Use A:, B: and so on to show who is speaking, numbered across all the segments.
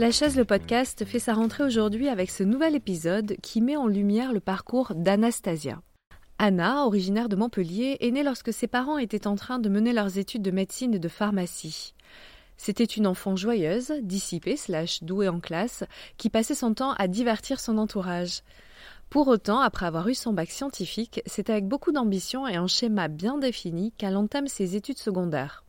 A: La chaise, le podcast, fait sa rentrée aujourd'hui avec ce nouvel épisode qui met en lumière le parcours d'Anastasia. Anna, originaire de Montpellier, est née lorsque ses parents étaient en train de mener leurs études de médecine et de pharmacie. C'était une enfant joyeuse, dissipée, slash douée en classe, qui passait son temps à divertir son entourage. Pour autant, après avoir eu son bac scientifique, c'est avec beaucoup d'ambition et un schéma bien défini qu'elle entame ses études secondaires.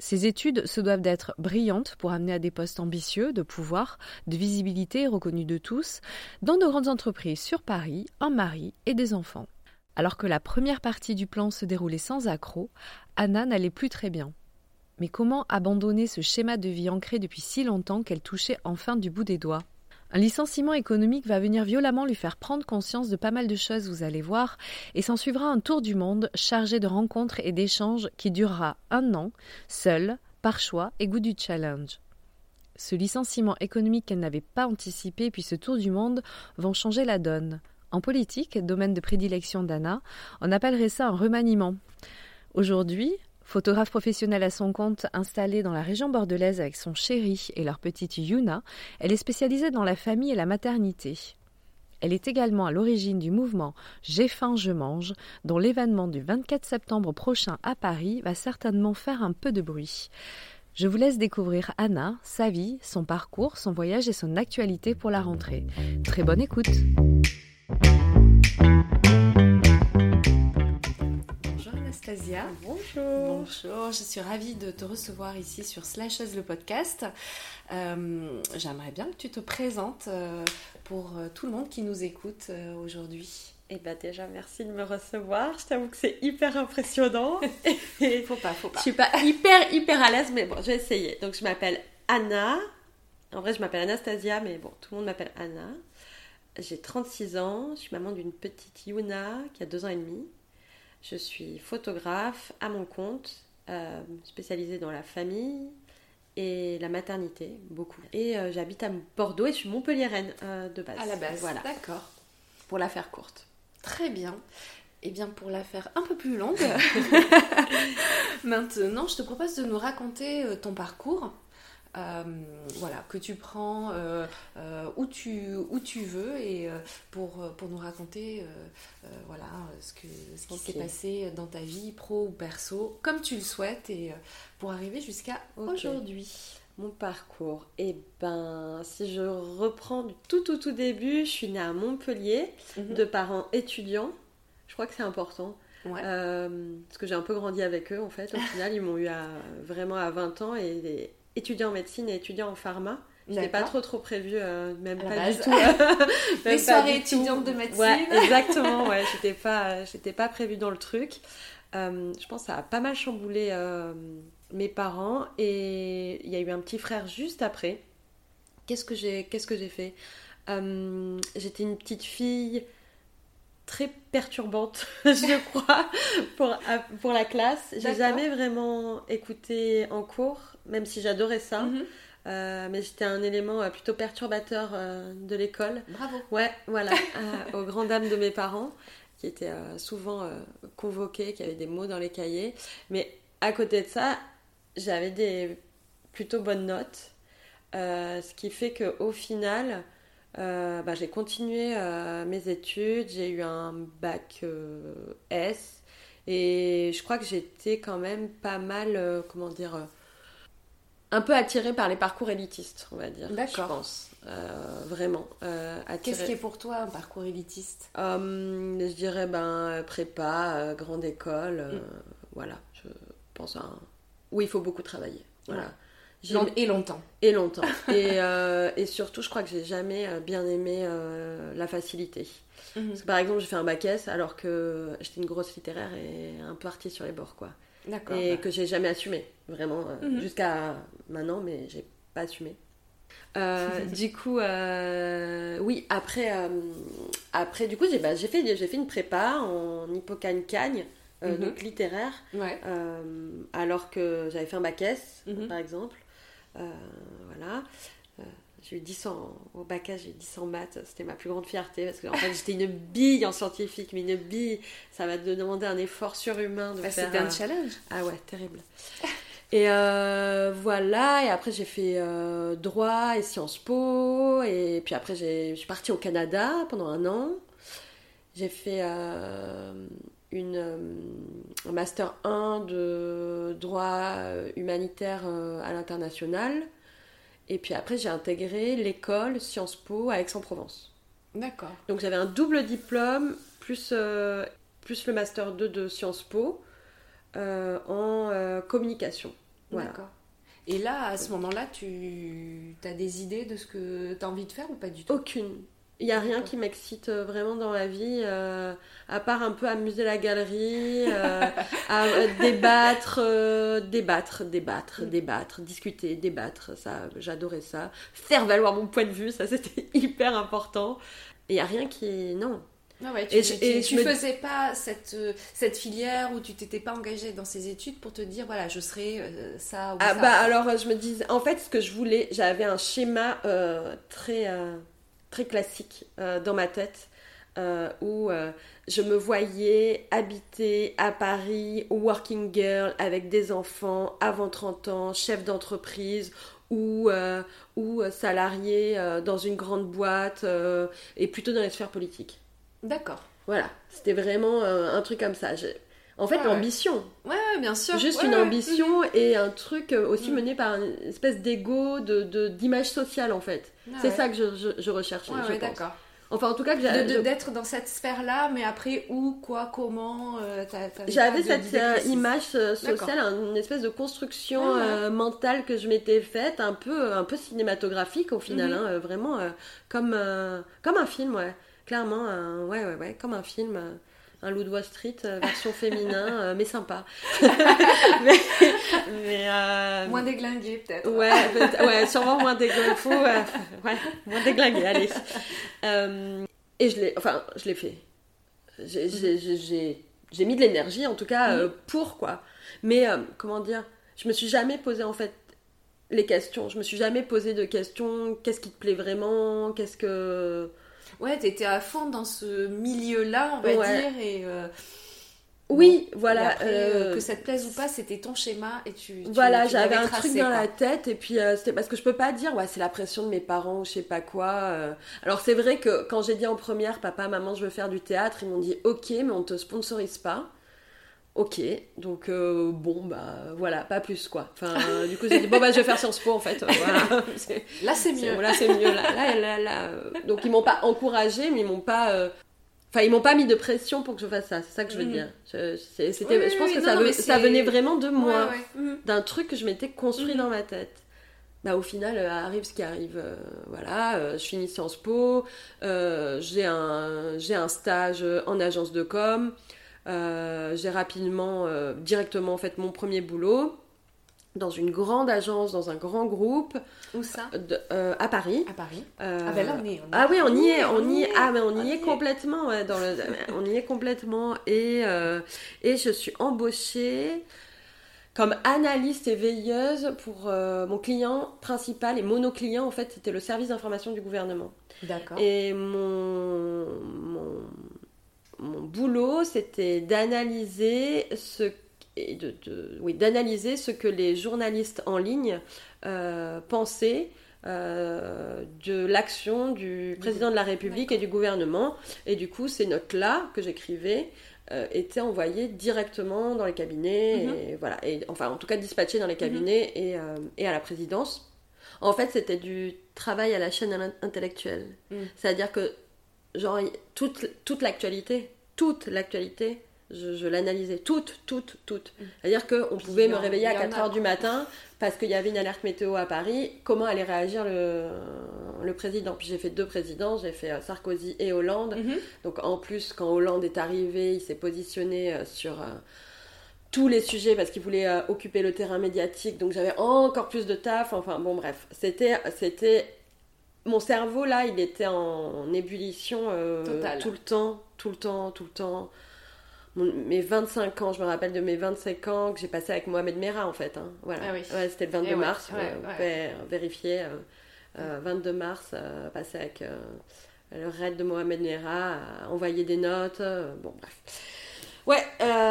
A: Ces études se doivent d'être brillantes pour amener à des postes ambitieux, de pouvoir, de visibilité reconnus de tous, dans de grandes entreprises sur Paris, un mari et des enfants. Alors que la première partie du plan se déroulait sans accroc, Anna n'allait plus très bien. Mais comment abandonner ce schéma de vie ancré depuis si longtemps qu'elle touchait enfin du bout des doigts? Un licenciement économique va venir violemment lui faire prendre conscience de pas mal de choses, vous allez voir, et s'en suivra un tour du monde chargé de rencontres et d'échanges qui durera un an, seul, par choix et goût du challenge. Ce licenciement économique qu'elle n'avait pas anticipé puis ce tour du monde vont changer la donne. En politique, domaine de prédilection d'Anna, on appellerait ça un remaniement. Aujourd'hui, Photographe professionnelle à son compte, installée dans la région bordelaise avec son chéri et leur petite Yuna, elle est spécialisée dans la famille et la maternité. Elle est également à l'origine du mouvement J'ai faim, je mange, dont l'événement du 24 septembre prochain à Paris va certainement faire un peu de bruit. Je vous laisse découvrir Anna, sa vie, son parcours, son voyage et son actualité pour la rentrée. Très bonne écoute!
B: Bonjour.
A: Bonjour, je suis ravie de te recevoir ici sur Slashes le podcast. Euh, j'aimerais bien que tu te présentes euh, pour euh, tout le monde qui nous écoute aujourd'hui.
B: Eh bien déjà, merci de me recevoir. Je t'avoue que c'est hyper impressionnant.
A: faut pas, faut pas.
B: Je suis pas hyper, hyper à l'aise, mais bon, je vais essayer. Donc je m'appelle Anna. En vrai, je m'appelle Anastasia, mais bon, tout le monde m'appelle Anna. J'ai 36 ans. Je suis maman d'une petite Yuna qui a deux ans et demi. Je suis photographe à mon compte, euh, spécialisée dans la famille et la maternité, beaucoup. Et euh, j'habite à Bordeaux et je suis montpelliéraine euh, de base.
A: À la base,
B: voilà.
A: D'accord.
B: Pour la faire courte.
A: Très bien. Et eh bien, pour la faire un peu plus longue, maintenant, je te propose de nous raconter ton parcours euh, voilà, que tu prends euh, euh, où, tu, où tu veux et pour, pour nous raconter voilà, ce, que, ce qui s'est passé dans ta vie, pro ou perso, comme tu le souhaites, et pour arriver jusqu'à aujourd'hui.
B: Mon parcours, eh ben, si je reprends du tout tout tout début, je suis née à Montpellier, mhm. de parents étudiants. Je crois que c'est important. parce que j'ai un peu grandi avec eux en fait. Au final, ils m'ont eu à, vraiment à 20 ans et étudiant en médecine et étudiant en pharma. C'était pas trop trop prévu, euh, même pas du tout.
A: Les soirées étudiantes de médecine.
B: Ouais, exactement. Ouais, j'étais pas, j'étais pas prévue dans le truc. Euh, je pense que ça a pas mal chamboulé euh, mes parents et il y a eu un petit frère juste après. Qu'est-ce que j'ai, qu'est-ce que j'ai fait? J'étais une petite fille très perturbante, je crois, pour, pour la classe. J'ai jamais vraiment écouté en cours, même si j'adorais ça. Mhm. Euh, mais j'étais un élément euh, plutôt perturbateur euh, de l'école.
A: Bravo.
B: Ouais, voilà, aux grandes dames de mes parents, qui étaient souvent convoqués, qui avaient des mots dans les cahiers. Mais à côté de ça, j'avais des plutôt bonnes notes. ce qui fait qu'au final, euh, bah, j'ai continué euh, mes études, j'ai eu un bac euh, S et je crois que j'étais quand même pas mal, comment dire, un peu attirée par les parcours élitistes, on va dire.
A: D'accord.
B: Je pense. vraiment.
A: Qu'est-ce qui est pour toi un parcours élitiste?
B: Je dirais ben, prépa, grande école, mm. voilà. Je pense à un... où il faut beaucoup travailler. Voilà.
A: Et longtemps.
B: Et longtemps. et, euh, et, surtout, je crois que j'ai jamais euh, bien aimé euh, la facilité. Mhm. Parce que par exemple, j'ai fait un bac S alors que j'étais une grosse littéraire et un peu artiste sur les bords, quoi.
A: D'accord.
B: Et que j'ai jamais assumé, vraiment, mhm. jusqu'à maintenant, mais j'ai pas assumé. du coup, oui, après, après, du coup, j'ai bah, fait, fait une prépa en hippocagne-cagne. donc littéraire,
A: ouais.
B: alors que j'avais fait un bac S, par exemple. Voilà. J'ai eu 10 ans au bac j'ai eu 10 en maths, c'était ma plus grande fierté parce que en fait j'étais une bille en scientifique, mais une bille, ça va te demander un effort surhumain de
A: bah,
B: faire.
A: C'était un challenge.
B: Ah ouais, terrible. et euh, voilà, et après j'ai fait euh, droit et Sciences Po, et puis après je suis partie au Canada pendant un an. J'ai fait euh, une, un master 1 de droit humanitaire à l'international. Et puis après, j'ai intégré l'école Sciences Po à Aix-en-Provence.
A: D'accord.
B: Donc j'avais un double diplôme plus, euh, plus le master 2 de Sciences Po euh, en euh, communication.
A: D'accord. Et là, à ce moment-là, tu as des idées de ce que tu as envie de faire ou pas du tout?
B: Aucune. Il n'y a rien qui m'excite euh, vraiment dans la vie, euh, à part un peu amuser la galerie, euh, à débattre, débattre, débattre, mm. débattre, discuter, débattre. Ça, j'adorais ça. Faire valoir mon point de vue, ça c'était hyper important. Et il n'y a rien qui. Non.
A: Ah ouais, tu, et, tu, faisais pas cette, cette filière où tu t'étais pas engagée dans ces études pour te dire voilà je serai ça ou
B: ah
A: ça.
B: bah alors je me disais en fait ce que je voulais j'avais un schéma très très classique euh, dans ma tête. Euh, où euh, je me voyais habiter à Paris, working girl, avec des enfants, avant 30 ans, chef d'entreprise ou, ou salarié dans une grande boîte et plutôt dans les sphères politiques.
A: D'accord.
B: Voilà, c'était vraiment un truc comme ça. En fait, l'ambition.
A: Ouais, bien sûr.
B: Juste une ambition et un truc aussi mm. mené par une espèce d'ego, de, d'image sociale, en fait. Ah c'est ça que je, je, recherchais.
A: Ouais, d'accord.
B: Enfin, en tout cas,
A: j'avais. D'être dans cette sphère-là, mais après, où, quoi, comment euh,
B: J'avais cette euh, image euh, sociale, une espèce de construction mentale que je m'étais faite, un peu, un peu cinématographique au final, mhm. hein, vraiment comme, comme un film, ouais. Clairement, ouais, ouais, ouais, comme un film un loup de Wall Street euh, version féminin, euh, mais sympa.
A: mais, euh, Moins déglingué peut-être.
B: Ouais, ouais, sûrement moins déglingué. ouais, moins déglingué, allez. et je l'ai, enfin, je l'ai fait. J'ai mis de l'énergie, en tout cas, mhm. pour quoi. Mais comment dire, je me suis jamais posé en fait les questions. Je me suis jamais posé de questions. Qu'est-ce qui te plaît vraiment Qu'est-ce que
A: ouais, t'étais à fond dans ce milieu-là, on va dire, et. Euh,
B: oui, voilà.
A: Euh, que ça te plaise ou pas, c'était ton schéma et tu.
B: voilà, j'avais un truc dans la tête et puis euh, c'était parce que je peux pas dire, ouais, c'est la pression de mes parents ou je sais pas quoi. Alors c'est vrai que quand j'ai dit en première, papa, maman, je veux faire du théâtre, ils m'ont dit, ok, mais on te sponsorise pas. Ok, donc euh, bon, bah voilà, pas plus quoi. Enfin, du coup, j'ai dit, bon, bah je vais faire Sciences Po en fait.
A: Là, c'est mieux.
B: Là, c'est mieux. Là, là, là, euh, Donc, ils m'ont pas encouragé, mais ils m'ont pas. Euh, enfin, ils m'ont pas mis de pression pour que je fasse ça, c'est ça que je veux mm. dire. Je, c'était, je pense que ça, ça, venait vraiment de moi, mm. d'un truc que je m'étais construit mm. dans ma tête. Bah, au final, arrive ce qui arrive. voilà, je finis Sciences Po, j'ai un, j'ai un stage en agence de com. Euh, j'ai rapidement, euh, directement fait mon premier boulot dans une grande agence, dans un grand groupe.
A: Où ça?
B: euh, À Paris.
A: À Paris. ah ben là on y est.
B: ah oui, on y est, on y est. Ah mais on y est complètement. dans le, on y est complètement. Et, et je suis embauchée comme analyste et veilleuse pour mon client principal et monoclient en fait c'était le service d'information du gouvernement.
A: D'accord.
B: Et mon, mon mon boulot, c'était d'analyser ce de, oui, d'analyser ce que les journalistes en ligne euh, pensaient euh, de l'action du président de la République et du gouvernement. Et du coup, ces notes-là que j'écrivais euh, étaient envoyées directement dans les cabinets, mhm. et, voilà, et, enfin en tout cas dispatchées dans les cabinets mhm. et, et, à la présidence. En fait, c'était du travail à la chaîne intellectuelle. Mhm. C'est-à-dire que genre, toute, toute l'actualité, toute l'actualité, je, l'analysais, toute, toute, toute. Mm. C'est-à-dire qu'on pouvait me réveiller à 4h du matin parce qu'il y avait une alerte météo à Paris, comment allait réagir le, le président? Puis j'ai fait deux présidents, j'ai fait euh, Sarkozy et Hollande. Mm-hmm. Donc en plus, quand Hollande est arrivé, il s'est positionné euh, sur... Euh, tous les sujets parce qu'il voulait occuper le terrain médiatique donc j'avais encore plus de taf enfin bon bref c'était c'était mon cerveau là, il était en ébullition euh, tout le temps, tout le temps, tout le temps. mes 25 ans, je me rappelle de mes 25 ans que j'ai passé avec Mohamed Merah en fait. Hein. Voilà.
A: Ah oui.
B: Ouais, c'était le 22
A: Eh
B: mars,
A: ouais,
B: euh,
A: ouais.
B: vérifier. euh, euh, 22 mars, passé avec le raid de Mohamed Merah, euh, envoyer des notes. bon, bref. Ouais,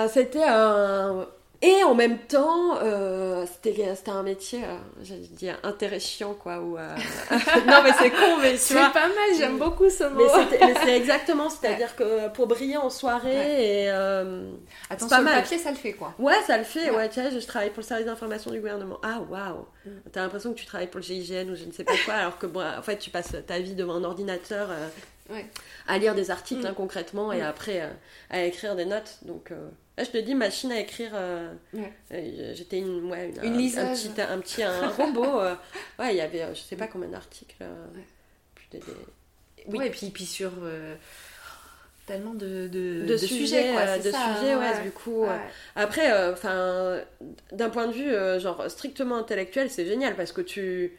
B: c'était un. Et en même temps, euh, c'était un métier, euh, j'allais dire, intéressant, quoi. Euh, non, mais c'est con, mais tu
A: C'est
B: vois.
A: pas mal, j'aime beaucoup ce mot.
B: mais c'est exactement, c'est-à-dire que pour briller en soirée et. euh,
A: Attends,
B: pas
A: sur le
B: mal.
A: papier, ça le fait quoi.
B: Ouais, ça le fait,
A: Ouais.
B: ouais, tu vois, je, travaille pour le service d'information du gouvernement. Ah, waouh
A: Mm.
B: T'as l'impression que tu travailles pour le GIGN ou je ne sais pas quoi, alors que, bon, en fait, tu passes ta vie devant un ordinateur euh,
A: Ouais.
B: à lire des articles,
A: Mm.
B: hein, concrètement, et
A: Mm.
B: après à écrire des notes. Donc, là, je te dis, machine à écrire, euh,
A: Ouais.
B: euh, j'étais une, ouais, une,
A: Une
B: un, petit, un petit un robot. euh, ouais, il y avait, je sais pas combien d'articles.
A: Ouais.
B: plus des- des- Oui.
A: Ouais, et puis, puis sur tellement de, de,
B: de,
A: de
B: sujets,
A: quoi,
B: de
A: ça,
B: sujets,
A: hein,
B: ouais, du coup. Après, enfin, d'un point de vue genre strictement intellectuel, c'est génial parce que tu,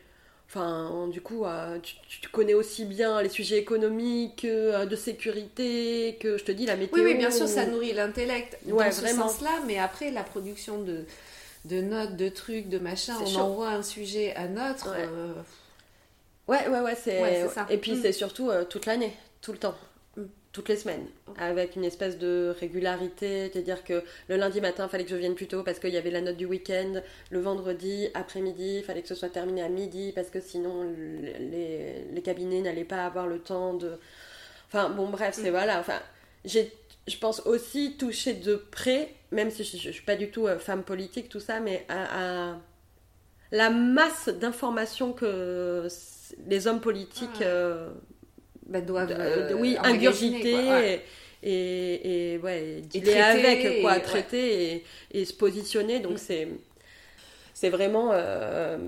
B: enfin, du coup, euh, tu, tu connais aussi bien les sujets économiques, euh, de sécurité, que je te dis la météo.
A: Oui, oui, bien sûr, ça nourrit l'intellect
B: Ouais,
A: dans ce
B: vraiment.
A: sens-là, mais après, la production de, de notes, de trucs, de machins,
B: C'est
A: on
B: chaud.
A: envoie un sujet à notre.
B: Ouais.
A: euh,
B: Ouais, ouais, ouais, c'est.
A: Ouais.
B: Et puis
A: Mm.
B: c'est surtout euh, toute l'année, tout le temps. Toutes les semaines, avec une espèce de régularité, c'est-à-dire que le lundi matin, il fallait que je vienne plus tôt parce qu'il y avait la note du week-end, le vendredi après-midi, il fallait que ce soit terminé à midi parce que sinon les, les cabinets n'allaient pas avoir le temps de... Enfin bon bref, c'est
A: Mm.
B: voilà, enfin j'ai je pense aussi toucher de près, même si je, je, suis pas du tout euh, femme politique, tout ça, mais à, à la masse d'informations que les hommes politiques
A: Ouais.
B: euh,
A: bah, doivent.
B: euh, oui, ingurgiter
A: quoi, ouais.
B: et, et, et, ouais, dealer
A: traiter,
B: avec, quoi,
A: et-
B: traiter et, et se positionner. Donc
A: Mm.
B: c'est, c'est vraiment. euh,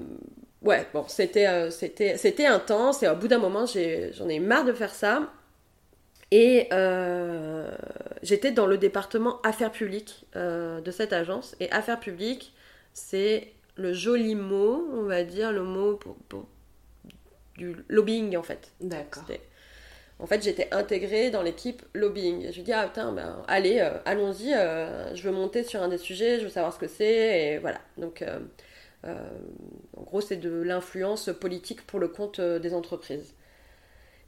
B: ouais, bon, c'était, euh, c'était, c'était intense et au bout d'un moment, j'ai, j'en ai eu marre de faire ça. Et euh, j'étais dans le département affaires publiques euh, de cette agence. Et affaires publiques, c'est le joli mot, on va dire, le mot pour- pour- du lobbying en fait.
A: D'accord.
B: C'était- En fait, j'étais intégrée dans l'équipe lobbying. Je lui dis, ah putain, ben, allez, euh, allons-y, euh, je veux monter sur un des sujets, je veux savoir ce que c'est, et voilà. Donc, euh, euh, en gros, c'est de l'influence politique pour le compte des entreprises.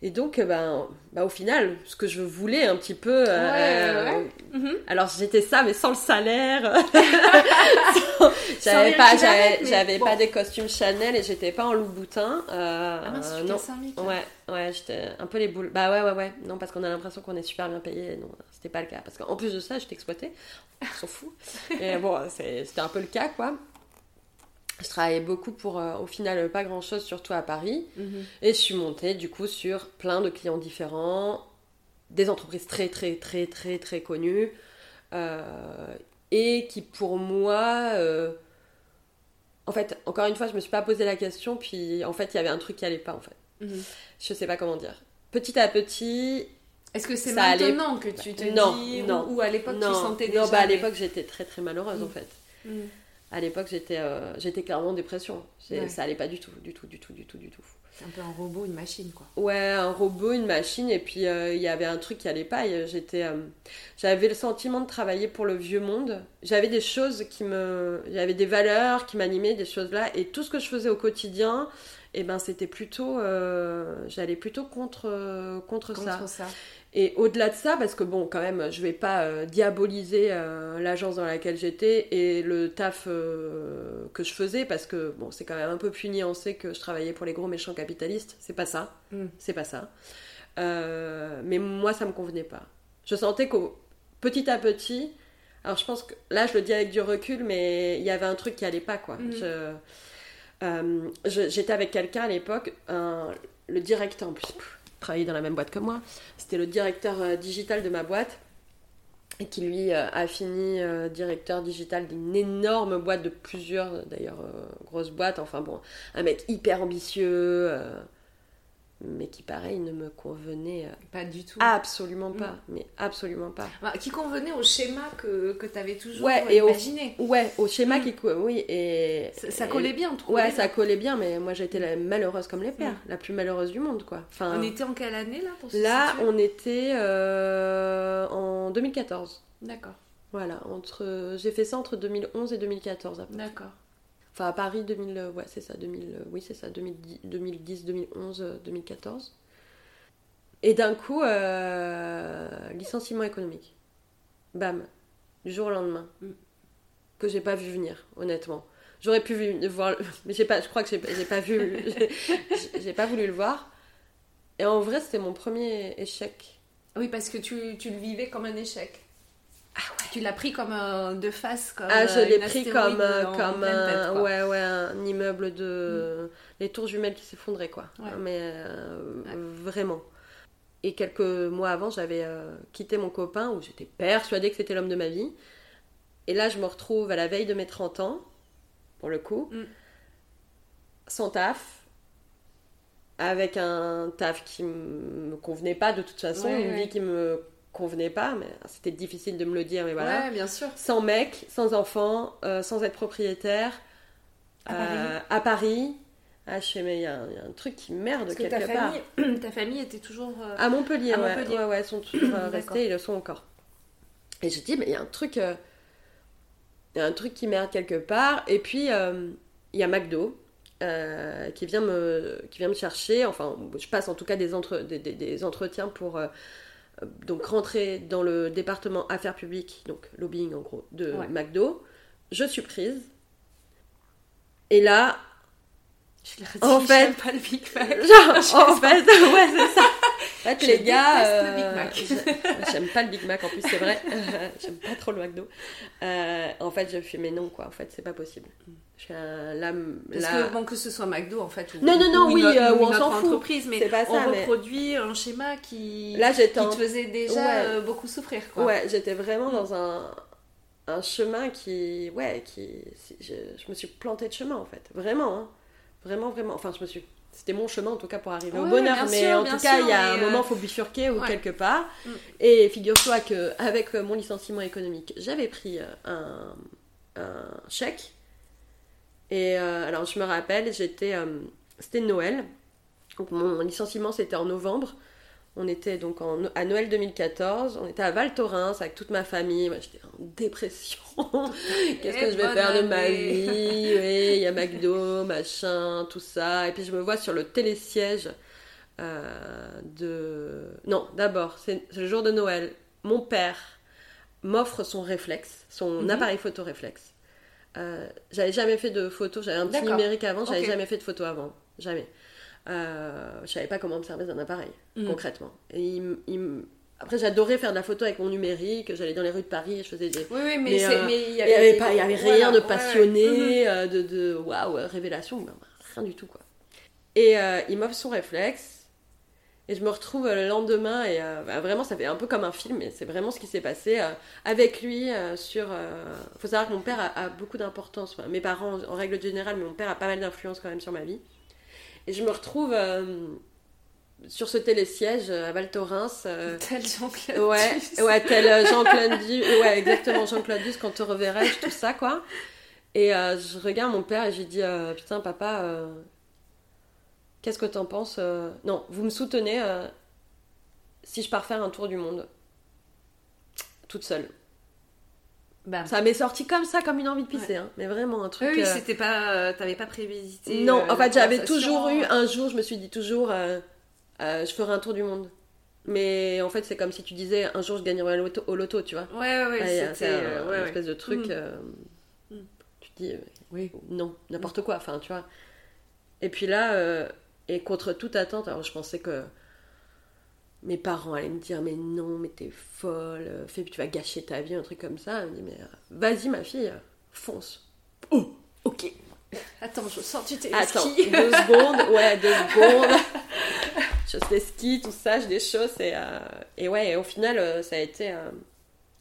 B: Et donc, euh, ben, ben, au final, ce que je voulais un petit peu. euh,
A: Ouais,
B: euh,
A: Mhm.
B: alors j'étais ça, mais sans le salaire. J'avais pas, j'avais,
A: bon.
B: pas des costumes Chanel et j'étais pas en Louboutin. Euh,
A: Ah mince,
B: non. Ouais, ouais, j'étais un peu les boules. Bah ouais, ouais, ouais. Non, parce qu'on a l'impression qu'on est super bien payé. Non, c'était pas le cas. Parce qu'en plus de ça, j'étais exploitée. On s'en fout. Et bon, c'était un peu le cas, quoi. Je travaillais beaucoup pour, euh, au final, pas grand chose, surtout à Paris.
A: Mhm.
B: Et je suis montée, du coup, sur plein de clients différents, des entreprises très, très, très, très, très connues. euh, et qui, pour moi. euh, en fait, encore une fois, je me suis pas posé la question, puis en fait, il y avait un truc qui allait pas, en fait.
A: Mhm.
B: Je sais pas comment dire. Petit à petit,
A: Est-ce que c'est
B: Ça allait-
A: maintenant que tu te
B: Non,
A: dis.
B: non.
A: Ou, ou à l'époque tu sentais déjà.
B: non bah, à
A: mais-
B: l'époque, j'étais très très malheureuse,
A: Mm.
B: en fait.
A: Mhm.
B: À l'époque, j'étais euh, j'étais clairement en dépression.
A: Ouais.
B: Ça allait pas du tout, du tout, du tout, du tout, du tout.
A: C'est un peu un robot, une machine, quoi.
B: Ouais, un robot, une machine, et puis euh, il y avait un truc qui allait pas. et J'étais, euh, j'avais le sentiment de travailler pour le vieux monde. J'avais des choses qui me, j'avais des valeurs qui m'animaient, des choses là, et tout ce que je faisais au quotidien, et ben c'était plutôt, euh, j'allais plutôt contre, euh, contre, ça.
A: Contre ça.
B: Et au-delà de ça, parce que bon, quand même, je vais pas euh, diaboliser euh, l'agence dans laquelle j'étais et le taf euh, que je faisais, parce que bon, c'est quand même un peu plus nuancé que je travaillais pour les gros méchants capitalistes. C'est pas ça.
A: Mm.
B: C'est pas ça. Mais moi, ça me convenait pas. Je sentais qu'au petit à petit, alors je pense que là, je le dis avec du recul, mais il y avait un truc qui allait pas, quoi. Je- J'étais avec quelqu'un à l'époque, le directeur en plus, pff, travaillait dans la même boîte que moi. C'était le directeur euh, digital de ma boîte et qui lui euh, a fini euh, directeur digital d'une énorme boîte de plusieurs d'ailleurs grosses boîtes. Enfin bon, un mec hyper ambitieux, mais qui pareil ne me convenait euh,
A: Pas du tout.
B: absolument pas,
A: Mm.
B: mais absolument pas.
A: Bah, qui convenait au schéma que, que tu avais toujours
B: Ouais, et au-
A: imaginé.
B: Ouais, au schéma
A: Mm.
B: qui oui et
A: Ça, ça
B: et-
A: collait bien, on trouvait
B: Ouais,
A: bien.
B: ça collait bien, mais moi j'étais la malheureuse comme les pères,
A: Mm.
B: la plus malheureuse du monde quoi. Enfin,
A: On était en quelle année là pour se
B: Là,
A: situer
B: on était euh, en 2014.
A: D'accord.
B: Voilà, entre, j'ai fait ça entre 2011 et 2014.
A: D'accord.
B: Enfin, à Paris, 2000, ouais, c'est ça, 2000, oui, c'est ça, 2010, 2010 2011, 2014. Et d'un coup, euh, licenciement économique. Bam, du jour au lendemain. Mm. Que j'ai pas vu venir, honnêtement. J'aurais pu voir, mais j'ai pas, je crois que j'ai, j'ai pas vu, j'ai pas voulu le voir. Et en vrai, c'était mon premier échec.
A: Oui, parce que tu, tu le vivais comme un échec. Ouais. Tu l'as pris comme un, de face, comme
B: Ah, je l'ai pris comme, comme un, ouais, ouais, un immeuble de. Mm. Les tours jumelles qui s'effondraient, quoi. Mais euh, vraiment. Et quelques mois avant, j'avais euh, quitté mon copain où j'étais persuadée que c'était l'homme de ma vie. Et là, je me retrouve à la veille de mes 30 ans, pour le coup, mm. sans taf, avec un taf qui me convenait pas de toute façon, une vie qui me convenait pas, mais c'était difficile de me le dire, mais voilà.
A: Ouais, bien sûr.
B: Sans mec, sans enfant, euh, sans être propriétaire, à Paris. Euh, à Paris ah, je sais, mais il y, a un truc qui merde Parce quelque
A: ta
B: part.
A: Famille, ta famille était toujours.
B: Euh, à Montpellier, ouais. Montpellier. ouais. Ouais, sont toujours restés, ils le sont encore. Et je dis, mais il y a un truc. Il y a un truc qui merde quelque part. Et puis, il y a McDo. qui, vient me, qui vient me chercher, enfin je passe en tout cas des, entre, des, des, entretiens pour donc rentrer dans le département affaires publiques, donc lobbying en gros, de McDo. Je suis prise. Et là,
A: je en fait, pas le Big Mac.
B: Genre, en fait, ouais, c'est ça. En fait, les gars, euh, j'aime pas le Big Mac en plus, c'est vrai. j'aime pas trop le McDo. Euh, en fait, je fais mais non quoi. En fait, c'est pas possible. Je suis un, là,
A: Parce que bon que ce soit McDo en fait.
B: Ou, non non non oui, euh, ou, on s'en fout.
A: Entreprise, mais pas ça, on reproduit un schéma qui là, qui te faisait déjà beaucoup souffrir quoi.
B: Ouais, j'étais vraiment dans un un chemin qui ouais qui je, je, me suis plantée de chemin en fait vraiment. Hein. Vraiment, vraiment. Enfin, je me suis. C'était mon chemin en tout cas pour arriver au bonheur. Mais en tout cas, il y a un moment, il faut bifurquer ou quelque part. Mm. Et figure-toi qu'avec mon licenciement économique, j'avais pris euh, un, un, chèque. Et euh, alors, je me rappelle, j'étais. Euh, c'était Noël. Donc, mon licenciement, c'était en novembre. On était donc en, à Noël 2014, on était à Val Thorens avec toute ma famille. Moi, j'étais en dépression. Qu'est-ce que je vais faire de ma vie Oui, il y a McDo, machin, tout ça. Et puis je me vois sur le télésiège euh, de. Non, d'abord, c'est le jour de Noël. Mon père m'offre son réflexe, son mhm. appareil photo réflexe. Euh, j'avais jamais fait de photo, j'avais un petit numérique avant, j'avais jamais fait de photo avant. Jamais. Euh, je savais pas comment me servir d'un appareil, mm. concrètement. Et il, Après, j'adorais faire de la photo avec mon numérique. J'allais dans les rues de Paris et je faisais des.
A: Oui, oui mais,
B: euh,
A: il
B: y avait, rien de passionné, euh, de, de waouh, révélation, rien du tout quoi. Et il m'offre son réflexe. Et je me retrouve le lendemain et bah, vraiment ça fait un peu comme un film et c'est vraiment ce qui s'est passé avec lui sur... Il faut savoir que mon père a, a beaucoup d'importance, mes parents en règle générale, mais mon père a pas mal d'influence quand même sur ma vie. Et je me retrouve euh, sur ce télésiège euh, à Val Thorens.
A: Euh, tel Jean-Claude
B: ouais, Ouais, tel Jean-Claude Duss. Ouais, exactement, Jean-Claude Duss, quand te reverrai-je, tout ça, quoi. Et je regarde mon père et je lui dis Putain, papa, qu'est-ce que t'en penses Non, vous me soutenez si je pars faire un tour du monde toute seule. Ça m'est sorti comme ça, comme une envie de pisser, hein. mais vraiment un truc.
A: Oui, euh, c'était pas. Euh, t'avais pas prévisité.
B: Non, euh, en fait, j'avais toujours eu. Un jour, je me suis dit toujours, je ferai un tour du monde. Mais en fait, c'est comme si tu disais, un jour, je gagnerai au loto, tu vois.
A: Ouais, ouais,
B: c'était. une espèce de truc. Mm. Mm. Tu te dis,
A: oui.
B: non, n'importe quoi, enfin, tu vois. Et puis là, et contre toute attente, alors je pensais que mes parents allaient me dire mais non mais t'es folle euh, fais tu vas gâcher ta vie un truc comme ça. Elle me dit mais euh, vas-y ma fille euh, fonce. Oh ok.
A: Attends je sors du téléski.
B: Attends deux secondes ouais deux secondes. Je fais ski tout ça je des choses et, et ouais au final ça a été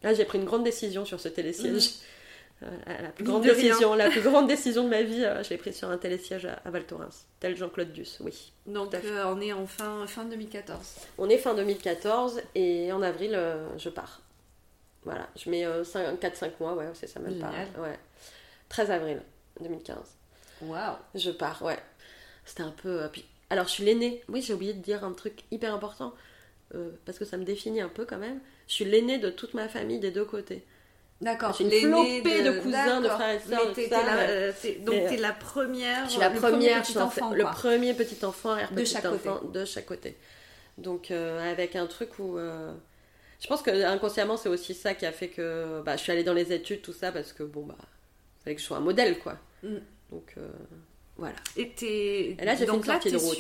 B: là j'ai pris une grande décision sur ce télésiège. Euh, la, plus grande décision, la plus grande décision de ma vie, euh, je l'ai prise sur un télésiège à, à Val Thorens, tel Jean-Claude Duss, oui.
A: Donc euh, on est en fin, fin 2014.
B: On est fin 2014 et en avril, je pars. Voilà, je mets 4-5 mois, ouais, c'est ça même pas. Ouais. 13 avril 2015.
A: Waouh
B: Je pars, ouais. C'était un peu. alors je suis l'aînée. Oui, j'ai oublié de dire un truc hyper important. parce que ça me définit un peu quand même. Je suis l'aînée de toute ma famille des deux côtés.
A: D'accord.
B: J'ai une flopée de, cousins, de frères et sœurs.
A: donc tu es la première.
B: Je suis la première, petit enfant, le premier petit enfant, de chaque enfant côté. de chaque côté. Donc avec un truc où je pense que inconsciemment c'est aussi ça qui a fait que bah, je suis allée dans les études tout ça parce que bon bah fallait que je sois un modèle quoi. Mm. Donc voilà.
A: Et,
B: là, j'ai fait une sortie de route.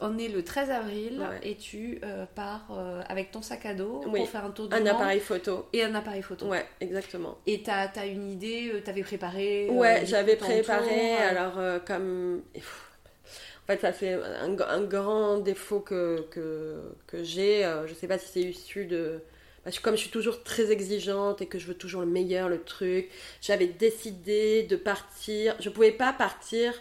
A: On est le 13 avril et tu euh, pars euh, avec ton sac à dos pour faire un tour du
B: Un appareil photo.
A: Et un appareil photo.
B: Ouais, exactement.
A: Et tu as, une idée, euh, tu avais préparé
B: Ouais, j'avais préparé. alors, comme. En fait, ça c'est un, un, grand défaut que, que, que j'ai. je sais pas si c'est issu de parce que comme je suis toujours très exigeante et que je veux toujours le meilleur, le truc, j'avais décidé de partir. Je ne pouvais pas partir,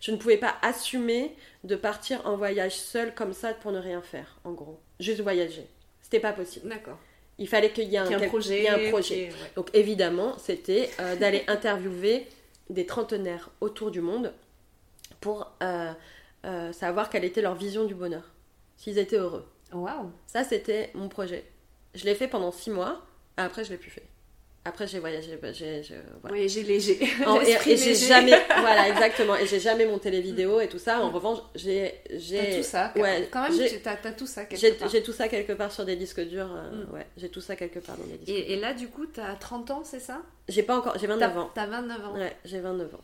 B: je ne pouvais pas assumer de partir en voyage seule comme ça pour ne rien faire, en gros. Juste voyager. C'était pas possible.
A: D'accord.
B: Il fallait qu'il y ait un,
A: projet.
B: un projet. Donc évidemment, c'était euh, d'aller interviewer des trentenaires autour du monde pour euh, euh, savoir quelle était leur vision du bonheur, s'ils étaient heureux.
A: Waouh
B: Ça, c'était mon projet. Je l'ai fait pendant six mois. Après, je l'ai plus fait. Après, j'ai voyagé. Bah, j'ai,
A: Oui, j'ai léger.
B: et, j'ai jamais. voilà, exactement. Et j'ai jamais monté les vidéos et tout ça. En mm. revanche, j'ai.
A: j'ai tout ça.
B: Ouais,
A: quand même, t'as, as tout ça quelque part.
B: J'ai tout ça quelque part sur des disques durs. Euh, mm. Ouais, j'ai tout ça quelque part dans des disques
A: et, Et là, du coup, t'as 30 ans, c'est ça?
B: J'ai pas encore. J'ai 29 ans.
A: T'as 29 ans.
B: Ouais, j'ai 29 ans.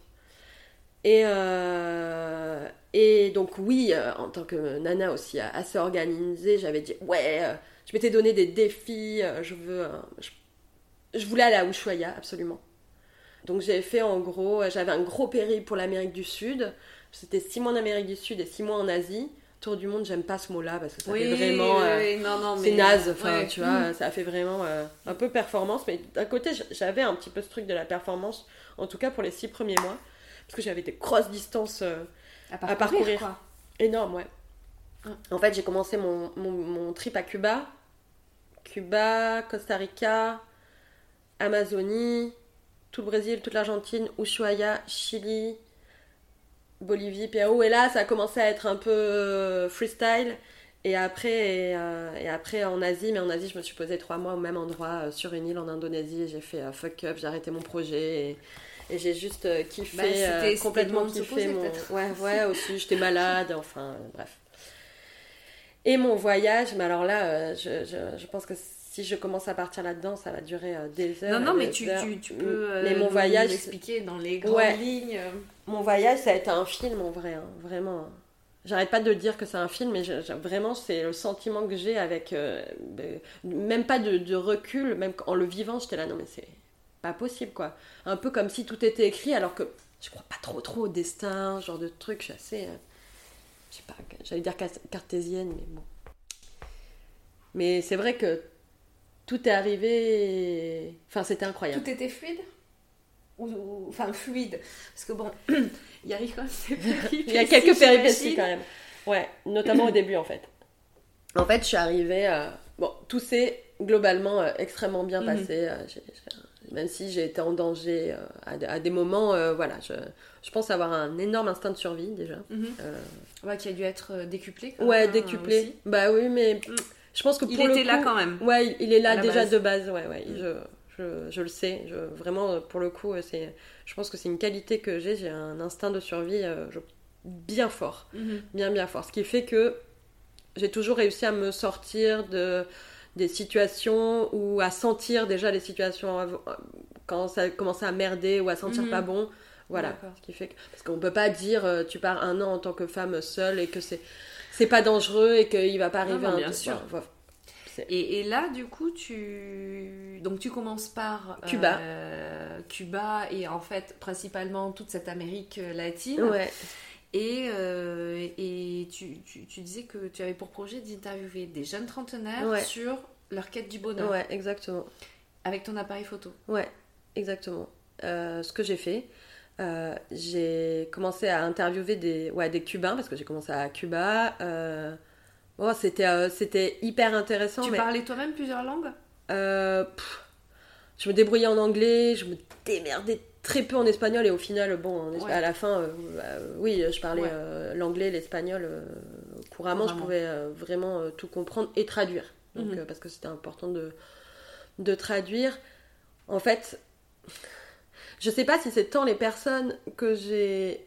B: Et, euh, et donc, oui, euh, en tant que nana aussi assez organisée, j'avais dit ouais je m'étais donné des défis. Je veux, je, voulais aller à Ushuaia absolument. Donc j'ai fait en gros, euh, j'avais un gros périple pour l'Amérique du Sud. C'était six mois en Amérique du Sud et six mois en Asie. Tour du monde, j'aime pas ce mot-là parce que ça fait vraiment, c'est naze. Enfin, tu vois, ça a fait vraiment un peu performance. Mais d'un côté, j'avais un petit peu ce truc de la performance, en tout cas pour les six premiers mois, parce que j'avais des grosses distances à parcourir. Énorme, ouais. En fait, j'ai commencé mon, mon, trip à Cuba. Cuba, Costa Rica, Amazonie, tout le Brésil, toute l'Argentine, Ushuaia, Chili, Bolivie, Pérou. Et là, ça a commencé à être un peu euh, freestyle. Et après, euh, et, après en Asie, mais en Asie, je me suis posé trois mois au même endroit euh, sur une île en Indonésie. Et j'ai fait fuck up, j'ai arrêté mon projet. Et, j'ai juste kiffé, bah, complètement kiffé mon. Ouais, ouais, aussi, j'étais malade, enfin, bref. Et mon voyage, mais alors là, euh, je, je, je, pense que si je commence à partir là-dedans, ça va durer euh, des heures.
A: Non, non, mais tu, tu, tu, peux
B: mais euh, mon voyage,
A: expliquer dans les grandes lignes.
B: Mon voyage, ça a été un film en vrai, hein, vraiment. J'arrête pas de dire que c'est un film, mais vraiment, c'est le sentiment que j'ai avec. même pas de, de, recul, même en le vivant, j'étais là, non, mais c'est pas possible, quoi. Un peu comme si tout était écrit, alors que je crois pas trop, trop au destin, genre de truc, je suis assez je sais pas, j'allais dire cartésienne, mais bon. Mais c'est vrai que tout est arrivé. Enfin, c'était incroyable.
A: Tout était fluide ou, Enfin, fluide. Parce que bon, il y arrive quand même
B: Il y a quelques péripéties quand même. Ouais, notamment au début en fait. En fait, je suis arrivée. Euh, bon, tout s'est globalement euh, extrêmement bien mhm. passé. Euh, même si j'ai été en danger à, des moments, voilà, je, je pense avoir un énorme instinct de survie déjà.
A: Mhm. Euh, qui a dû être décuplé.
B: ouais, décuplé. bah oui, mais mm. Je pense que pour
A: il était là quand même.
B: Ouais, il est là déjà de base. Ouais, ouais. Mm. Je, je, je, le sais. Je, vraiment, pour le coup, c'est. Je pense que c'est une qualité que j'ai. J'ai un instinct de survie euh, bien fort, mhm. bien bien fort. Ce qui fait que j'ai toujours réussi à me sortir de des situations ou à sentir déjà les situations quand ça commençait à merder ou à sentir mhm. pas bon voilà. Ce qui fait que... Parce qu'on peut pas dire euh, tu pars un an en tant que femme seule et que c'est c'est pas dangereux et qu'il va pas arriver un
A: bien sûr. et, et, là, du coup, tu donc tu commences par
B: Cuba,
A: euh, Cuba et en fait principalement toute cette Amérique latine.
B: Ouais.
A: Et, euh, et tu, tu, tu, disais que tu avais pour projet d'interviewer des jeunes trentenaires sur leur quête du bonheur.
B: Ouais, exactement.
A: Avec ton appareil photo.
B: Ouais, exactement. ce que j'ai fait. Euh, j'ai commencé à interviewer des, ouais, des Cubains, parce que j'ai commencé à Cuba. Euh, bon, c'était, euh, c'était hyper intéressant.
A: Tu parlais toi-même plusieurs langues?
B: Je me débrouillais en anglais, je me démerdais très peu en espagnol, et au final, bon, à la fin, oui, je parlais l'anglais, l'espagnol couramment, je pouvais vraiment tout comprendre et traduire. Donc, mhm. parce que c'était important de, de traduire. En fait, je sais pas si c'est tant les personnes que j'ai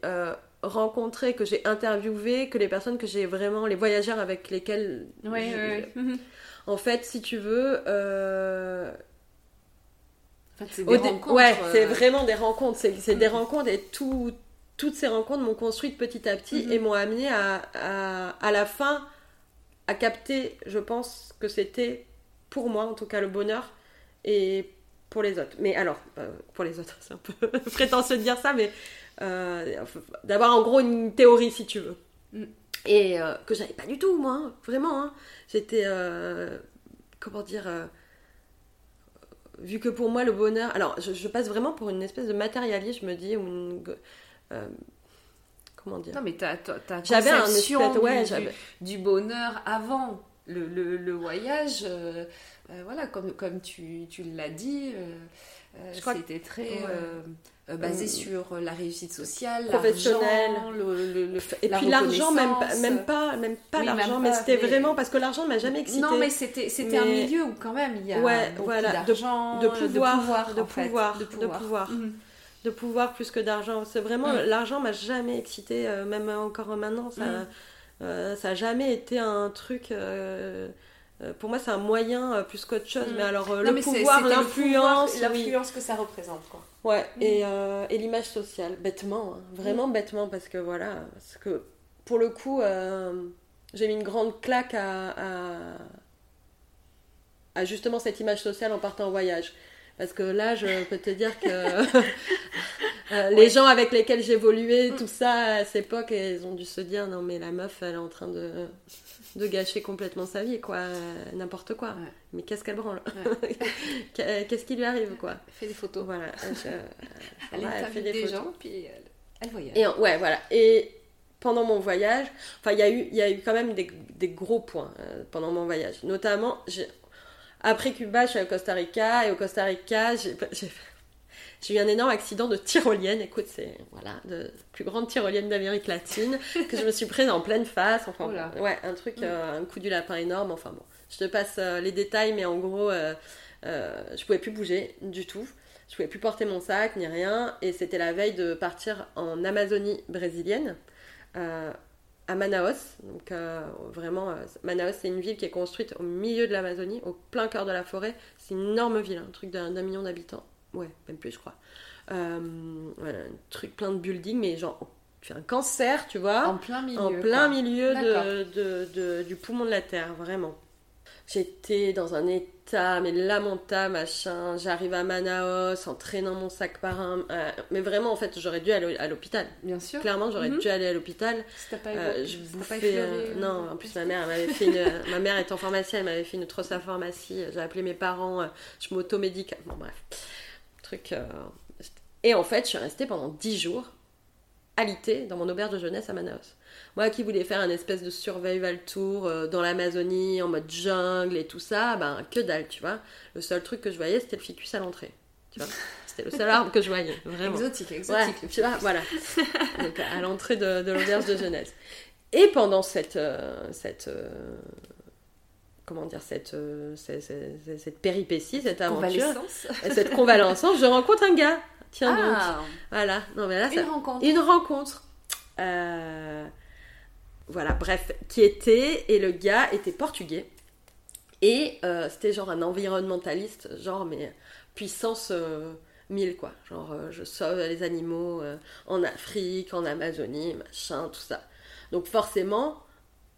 B: rencontrées, que j'ai interviewées, que les personnes que j'ai vraiment, les voyageurs avec lesquels.
A: Oui, oui,
B: oui. En fait, si tu veux.
A: Euh... En fait, c'est des rencontres.
B: Ouais, c'est euh, vraiment des rencontres. C'est des rencontres et tout, toutes ces rencontres m'ont construite petit à petit mhm. et m'ont amené à, à, à, la fin à capter, je pense, que c'était pour moi, en tout cas, le bonheur et pour les autres. Mais alors, euh, pour les autres, c'est un peu prétentieux de dire ça, mais euh, d'avoir en gros une théorie si tu veux. Mm. Et euh, que j'avais pas du tout, moi, hein, vraiment. Hein. J'étais. Comment dire. vu que pour moi, le bonheur. Alors, je, passe vraiment pour une espèce de matérialiste, je me dis, ou une. comment dire
A: Non, mais t'as, j'avais un espèce, ouais, du, du, bonheur avant le, le, le voyage. Voilà, comme, comme tu, tu l'as dit, c'était très. Euh, basé euh, sur la réussite sociale,
B: professionnelle,
A: le, le,
B: et puis l'argent même pas même pas même pas l'argent, mais c'était vraiment parce que l'argent ne m'a jamais excité.
A: Non, mais c'était c'était un milieu où quand même il y a ouais, beaucoup voilà, d'argent,
B: de, de, pouvoir, de pouvoir, de pouvoir, mhm. de pouvoir, plus que d'argent. C'est vraiment mhm. l'argent m'a jamais excité, euh, même encore maintenant ça ça a jamais été un truc. Pour moi, c'est un moyen plus qu'autre chose, mais alors le pouvoir, l'influence,
A: l'influence que ça représente, quoi.
B: Ouais, mm. et, euh, et l'image sociale, bêtement, hein. vraiment mm. bêtement, parce que voilà, parce que pour le coup, euh, j'ai mis une grande claque à, à, justement cette image sociale en partant en voyage. Parce que là, je peux te dire que euh, les gens avec lesquels j'évoluais, mm. tout ça, à cette époque, ils ont dû se dire non, mais la meuf, elle est en train de de gâcher complètement sa vie, quoi. N'importe quoi. Mais qu'est-ce qu'elle branle Qu'est-ce qui lui arrive, quoi?
A: Elle fait des photos.
B: Voilà.
A: elle, fait des, gens, puis elle, voyage.
B: Et, ouais, voilà. Et pendant mon voyage, enfin, il y, a eu, y a eu quand même des, des gros points euh, pendant mon voyage. Notamment, après Cuba, je suis au Costa Rica, et au Costa Rica, j'ai j'ai eu un énorme accident de tyrolienne. Écoute, c'est voilà, de plus grande tyrolienne d'Amérique latine que je me suis prise en pleine face. Enfin, ouais, un truc, mm. euh, un coup du lapin énorme. Enfin bon, je te passe euh, les détails, mais en gros, euh, je pouvais plus bouger du tout. Je pouvais plus porter mon sac ni rien. Et c'était la veille de partir en Amazonie brésilienne. à Manaus, donc vraiment, Manaus c'est une ville qui est construite au milieu de l'Amazonie, au plein cœur de la forêt. C'est une énorme ville, un truc d'un million d'habitants ouais, même plus, je crois. Euh, voilà, un truc plein de buildings, mais genre, tu as un cancer, tu vois.
A: En plein milieu.
B: En plein milieu de, de, du poumon de la Terre, vraiment. J'étais dans un état, mais lamentable, machin. J'arrive à Manaus en traînant mon sac par un. Euh, mais vraiment, en fait, j'aurais dû aller à l'hôpital.
A: Bien sûr.
B: Clairement, j'aurais mhm. dû aller à l'hôpital.
A: Si t'as pas, euh, je bouffais.
B: Pas non, en plus, ma mère, m'avait fait une... ma mère étant pharmacienne, elle m'avait fait une trousse à pharmacie. J'ai appelé mes parents, je m'automédique. Bon, bref. Euh, et en fait, je suis restée pendant 10 jours alitée dans mon auberge de jeunesse à Manaus. Moi qui voulais faire un espèce de survival tour euh, dans l'Amazonie, en mode jungle et tout ça, ben que dalle, tu vois. Le seul truc que je voyais, c'était le ficus à l'entrée. Tu vois C'était le seul arbre que je voyais, vraiment.
A: Exotique, exotique.
B: tu vois, voilà. Donc à l'entrée de, de l'auberge de jeunesse. Et pendant cette, euh, cette comment dire, cette, euh, cette, péripétie, cette aventure, cette convalescence, je rencontre un gars. Tiens donc. Ah. Voilà. Non, mais là,
A: une rencontre.
B: Une rencontre. Euh, voilà, bref, qui était, et le gars était portugais. Et euh, c'était genre un environnementaliste, genre, mais puissance 1000, quoi. Genre, je sauve les animaux en Afrique, en Amazonie, machin, tout ça. Donc forcément,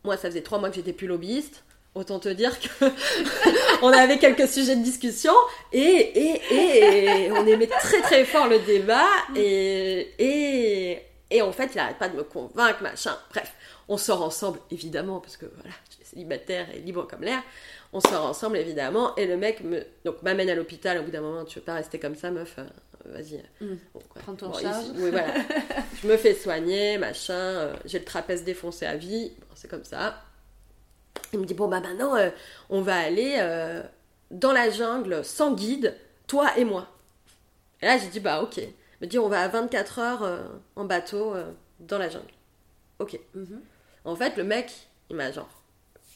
B: moi, ça faisait trois mois que j'étais plus lobbyiste. Autant te dire que on avait quelques sujets de discussion et, et, et on aimait très très fort le débat et, et, et en fait il n'arrête pas de me convaincre, machin. Bref, on sort ensemble évidemment parce que voilà, je suis célibataire et libre comme l'air. On sort ensemble évidemment et le mec me donc m'amène à l'hôpital au bout d'un moment. Tu veux pas rester comme ça, meuf euh, Vas-y.
A: Mm. Prends ton charge.
B: oui, voilà. je me fais soigner, machin. Euh, j'ai le trapèze défoncé à vie. c'est comme ça. Il me dit Bon, bah maintenant, euh, on va aller euh, dans la jungle sans guide, toi et moi. Et là, j'ai dit Bah, ok. Il me dit On va à 24 heures euh, en bateau dans la jungle. Ok. Mhm. En fait, le mec, il m'a genre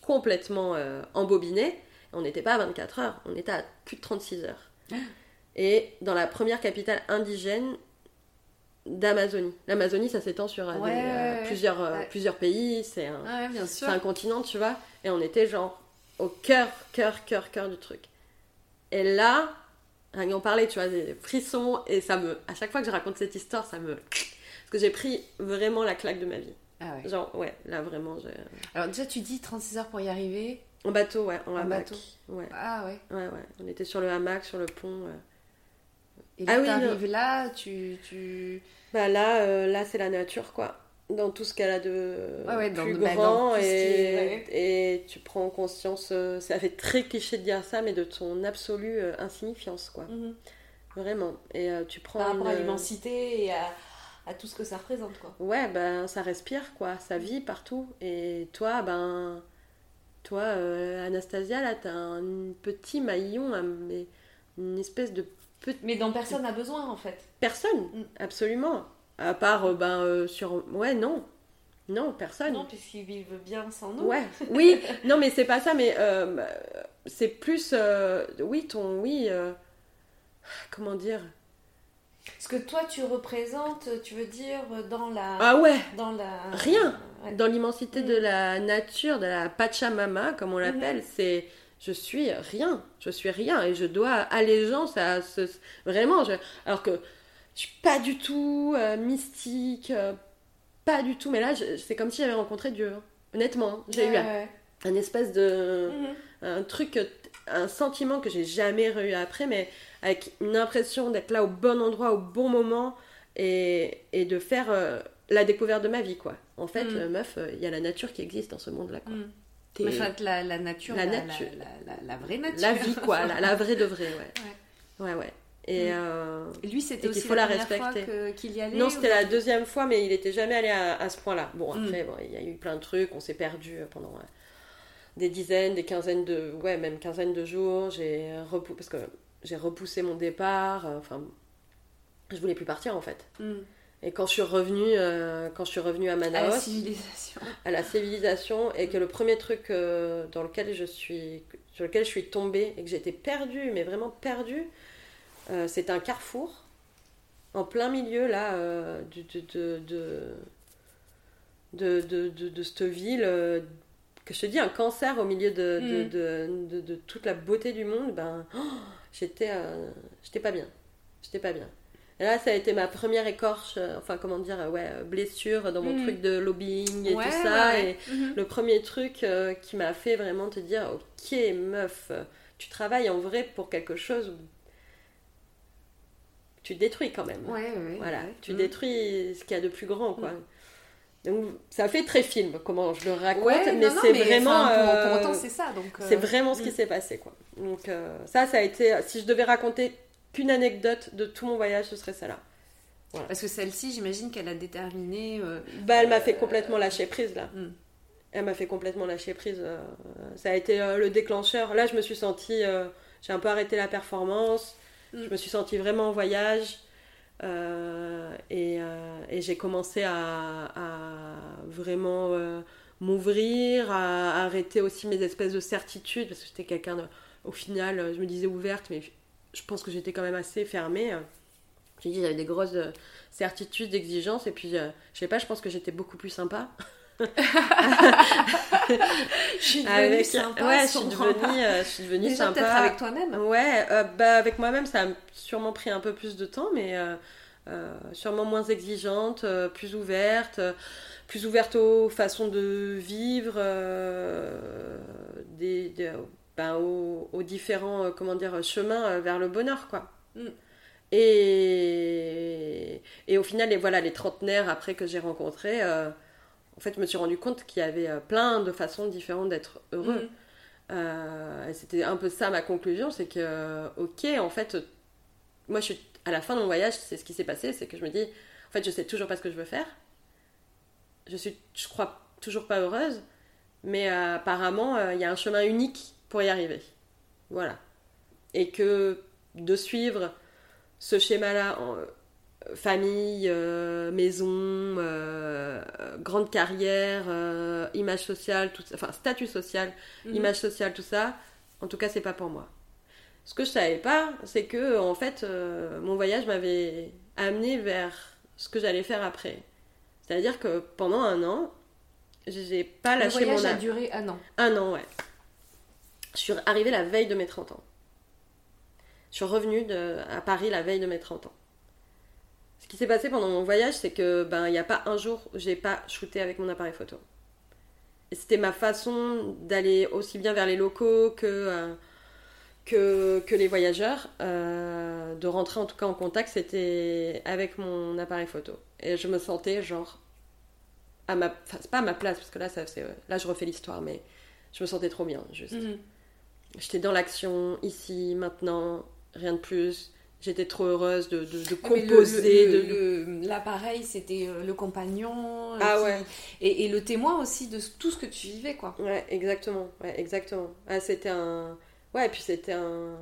B: complètement embobiné. On n'était pas à 24 heures, on était à plus de 36 heures. Et dans la première capitale indigène d'Amazonie. L'Amazonie, ça s'étend sur
A: Ouais,
B: des,
A: ouais, ouais.
B: plusieurs,
A: Ouais.
B: plusieurs pays, c'est un, c'est un continent, tu vois. Et on était genre au cœur, cœur, cœur, cœur du truc. Et là, rien qu'en parler, tu vois, des frissons. Et ça me. À chaque fois que je raconte cette histoire, ça me. Parce que j'ai pris vraiment la claque de ma vie.
A: Ah ouais.
B: Genre, ouais, là vraiment.
A: Alors déjà, tu dis 36 heures pour y arriver.
B: En bateau, ouais, en,
A: En
B: hamac.
A: bateau.
B: Ouais,
A: Ah ouais.
B: ouais, ouais. On était sur le hamac, sur le pont. ouais.
A: Et là,
B: Ah oui,
A: là, tu... tu...
B: Bah là, euh, là c'est la nature, quoi. Dans tout ce qu'elle a de
A: Ouais, ouais,
B: plus
A: bah, dans
B: grand.
A: tout ce qui
B: et,
A: est- ouais.
B: et tu prends conscience, euh, ça fait très cliché de dire ça, mais de ton absolue euh, insignifiance, quoi. Vraiment. Et euh, tu prends.
A: Par rapport à l'immensité et à, à tout ce que ça représente, quoi.
B: Ouais, ben ça respire, quoi. Ça vit partout. Et toi, ben. Toi, Anastasia, là, t'as un petit maillon, mais une espèce de
A: Mais dont personne n'a besoin, en fait.
B: personne,
A: Mm.
B: absolument. À part, euh, ben, euh, sur. Ouais, non. Non, personne.
A: Non, puisqu'ils vivent bien sans nous.
B: Ouais, oui, non mais c'est pas ça, mais euh, c'est plus, oui, ton, oui, comment dire?
A: Ce que toi, tu représentes, tu veux dire, dans la...
B: Ah ouais,
A: Dans la...
B: Rien.
A: Ouais.
B: dans l'immensité
A: Mm.
B: de la nature, de la Pachamama, comme on l'appelle, c'est, je suis rien, je suis rien, et je dois allégeance à ce, vraiment, je- alors que je suis pas du tout euh, mystique, euh, pas du tout, mais là, c'est comme si j'avais rencontré Dieu, hein. honnêtement, j'ai eu
A: Ouais,
B: un, espèce de...
A: Mhm.
B: un truc, que- un sentiment que j'ai jamais eu après, mais avec une impression d'être là au bon endroit, au bon moment, et, et de faire euh, la découverte de ma vie, quoi. En fait,
A: Mm.
B: euh, meuf, euh, il y a la nature qui existe dans ce monde-là, quoi.
A: Mm. Mais enfin, la, la nature,
B: La
A: la,
B: nature.
A: La, vraie nature.
B: la vie, quoi, la, vraie de vraie, ouais. Ouais, ouais. Et
A: Mm.
B: euh,
A: Et lui, c'était aussi
B: faut
A: la,
B: la
A: première fois
B: respecter.
A: qu'il y allait
B: non,
A: ou-
B: c'était la deuxième fois, mais il était jamais allé à, à ce point-là. Bon,
A: Mm.
B: après, bon, il y a eu plein de trucs, on s'est perdu pendant euh, des dizaines, des quinzaines de, ouais, même quinzaine de jours. J'ai repou- parce que j'ai repoussé mon départ. euh, Enfin, je voulais plus partir en fait.
A: Mm.
B: Et quand je suis revenue, euh, quand je suis revenue à
A: À la
B: Manaus,
A: civilisation.
B: à la civilisation, et que le premier truc euh, dans lequel je suis, sur lequel je suis tombée et que j'étais perdue, mais vraiment perdue, euh, c'était un carrefour en plein milieu là euh, de, de, de, de, cette ville. euh, que je te dis, un cancer au milieu de, de,
A: Mm.
B: toute la beauté du monde, ben, oh, j'étais j'étais pas bien. J'étais pas bien. Et là, ça a été ma première écorche, enfin, comment dire, ouais, blessure dans mon
A: Mm.
B: truc de lobbying et
A: Ouais,
B: tout ça.
A: ouais,
B: Et
A: ouais. Mhm.
B: le premier truc qui m'a fait vraiment te dire, ok, meuf, tu travailles en vrai pour quelque chose tu détruis quand même.
A: Ouais, ouais, ouais.
B: Voilà,
A: Ouais.
B: tu
A: Mm.
B: détruis ce qu'il y a de plus grand, quoi.
A: Mm.
B: Donc, ça fait très film, comment je le raconte, mais c'est vraiment...
A: enfin, pour, pour
B: euh,
A: autant, c'est ça. Donc, euh,
B: c'est vraiment ce qui
A: mm.
B: s'est passé, quoi. Donc, euh, ça, ça a été... Si je devais raconter qu'une anecdote de tout mon voyage, ce serait celle-là.
A: Parce que celle-ci, j'imagine qu'elle a déterminé. euh,
B: Bah, elle m'a fait
A: Euh,
B: complètement lâcher prise, là. Elle m'a fait complètement lâcher prise. euh, ça a été euh, le déclencheur. Là, je me suis sentie... euh, j'ai un peu arrêté la performance. Je me suis sentie vraiment en voyage. euh, et euh, et j'ai commencé à, vraiment euh, m'ouvrir, à, arrêter aussi mes espèces de certitudes. Parce que j'étais quelqu'un, de- au final, je me disais ouverte, mais je pense que j'étais quand même assez fermée. J'ai dit, j'avais des grosses certitudes, exigences. Et puis, je sais pas, je pense que j'étais beaucoup plus sympa.
A: Je suis devenue
B: Avec-
A: sympa.
B: ouais, je suis devenue, euh, je suis devenue
A: Déjà,
B: sympa.
A: peut-être avec toi-même.
B: Ouais, euh, bah, avec moi-même, ça a sûrement pris un peu plus de temps, mais euh, sûrement moins exigeante, plus ouverte, plus ouverte aux façons de vivre, des, des- ben, aux, aux différents comment dire, chemins vers le bonheur, quoi.
A: Mm.
B: Et, et au final, les, voilà, les trentenaires après que j'ai rencontrés, en fait, je me suis rendu compte qu'il y avait euh, plein de façons différentes d'être heureux.
A: Mm.
B: Euh, et C'était un peu ça ma conclusion, c'est que, ok, en fait, moi, je suis à la fin de mon voyage, c'est ce qui s'est passé, c'est que je me dis, en fait, je sais toujours pas ce que je veux faire. Je suis, je crois, toujours pas heureuse, mais euh, apparemment, euh, il y a un chemin unique pour y arriver. Voilà. Et que de suivre ce schéma-là, euh, famille, euh, maison, euh, grande carrière, euh, image sociale, tout ça, enfin statut social,
A: Mhm.
B: image sociale, tout ça, en tout cas, c'est pas pour moi. Ce que je savais pas, c'est que en fait, mon voyage m'avait amené vers ce que j'allais faire après. C'est-à-dire que pendant un an, j'ai pas
A: Le
B: lâché
A: voyage
B: mon
A: a duré un an.
B: Un an, ouais. Je suis arrivée la veille de mes 30 ans. Je suis revenue de- à Paris la veille de mes 30 ans. Ce qui s'est passé pendant mon voyage, c'est que ben il n'y a pas un jour où j'ai pas shooté avec mon appareil photo. Et c'était ma façon d'aller aussi bien vers les locaux que, euh, que, que les voyageurs, euh, de rentrer en tout cas en contact, c'était avec mon appareil photo. Et je me sentais genre à ma, enfin c'est pas à ma place parce que là ça c'est, là je refais l'histoire, mais je me sentais trop bien juste.
A: Mhm.
B: J'étais dans l'action, ici, maintenant, rien de plus. J'étais trop heureuse de, de, composer. de,
A: L'appareil, c'était euh, le compagnon. euh,
B: Ah
A: qui-
B: ouais.
A: Et, et le témoin aussi de tout ce que tu vivais, quoi.
B: Ouais, exactement. Ouais, exactement. Ah, c'était un. Ouais, et puis c'était un.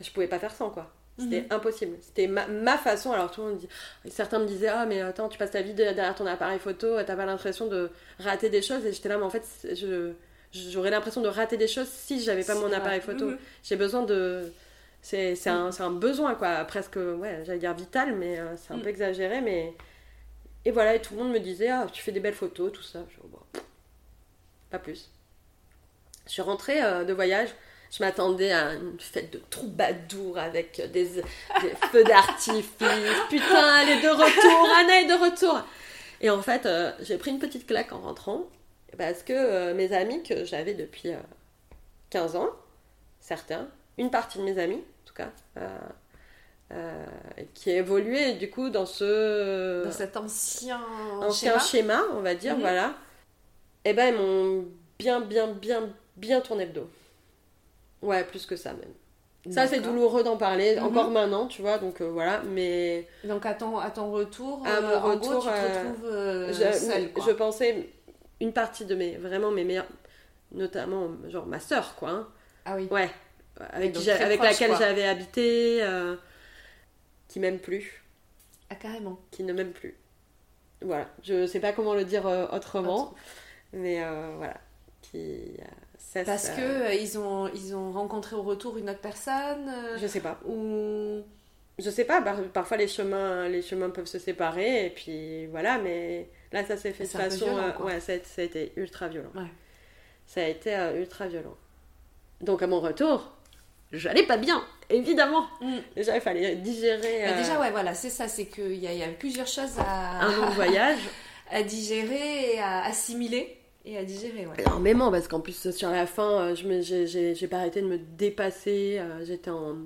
B: Je pouvais pas faire sans, quoi. C'était
A: Mhm.
B: impossible. C'était ma, ma façon. Alors tout le monde dit. Certains me disaient Ah, mais attends, tu passes ta vie de- derrière ton appareil photo, t'as pas l'impression de rater des choses? Et j'étais là, mais en fait, je. J'aurais l'impression de rater des choses si j'avais pas mon
A: vrai.
B: appareil photo.
A: Mhm.
B: J'ai besoin de. C'est un, c'est un besoin, quoi. Presque, ouais, j'allais dire vital, mais euh, c'est un
A: Mm.
B: peu exagéré. Mais. Et voilà, et tout le monde me disait Ah, tu fais des belles photos, tout ça. Je Bon, pas plus. Je suis rentrée euh, de voyage. Je m'attendais à une fête de troubadour avec des, des feux d'artifice. Putain, elle est de retour, Anna est de retour. Et en fait, euh, j'ai pris une petite claque en rentrant parce que euh, mes amis que j'avais depuis euh, 15 ans, certains, une partie de mes amis en tout cas, euh, euh, qui a évolué du coup dans ce
A: Dans cet ancien,
B: ancien
A: schéma.
B: schéma, on va dire,
A: Mhm.
B: voilà, et ben ils m'ont bien, bien, bien, bien tourné le dos. Ouais, plus que ça même. Ça, c'est douloureux d'en parler,
A: Mhm.
B: encore maintenant, tu vois, donc euh, voilà, mais
A: Donc à ton, à ton retour,
B: À
A: euh,
B: mon
A: en gros,
B: retour,
A: tu te retrouves
B: je,
A: seule, quoi.
B: je pensais une partie de mes, vraiment mes meilleurs, notamment genre ma sœur, quoi, hein.
A: Ah oui.
B: ouais, avec,
A: donc
B: avec
A: proche,
B: laquelle j'avais habité, euh, qui m'aime plus,
A: Ah carrément.
B: qui ne m'aime plus. Voilà, je sais pas comment le dire euh, autrement, mais euh, voilà, qui
A: Parce
B: euh,
A: que ils ont ils ont rencontré au retour une autre personne
B: je sais pas.
A: ou
B: Je sais pas, par- parfois les chemins, les chemins peuvent se séparer et puis voilà, mais là ça s'est fait de façon.
A: violent,
B: euh, ouais, ça a, ça a été ultra violent.
A: Ouais.
B: Ça a été euh, ultra violent. Donc à mon retour, j'allais pas bien, évidemment.
A: Mm.
B: Déjà il fallait digérer
A: Bah,
B: euh,
A: déjà ouais voilà c'est ça c'est qu'il y, y a plusieurs choses à,
B: un long voyage.
A: à digérer et à assimiler et à digérer ouais.
B: Énormément, parce qu'en plus sur la fin, euh, j'ai- pas arrêté de me dépasser. euh, J'étais en.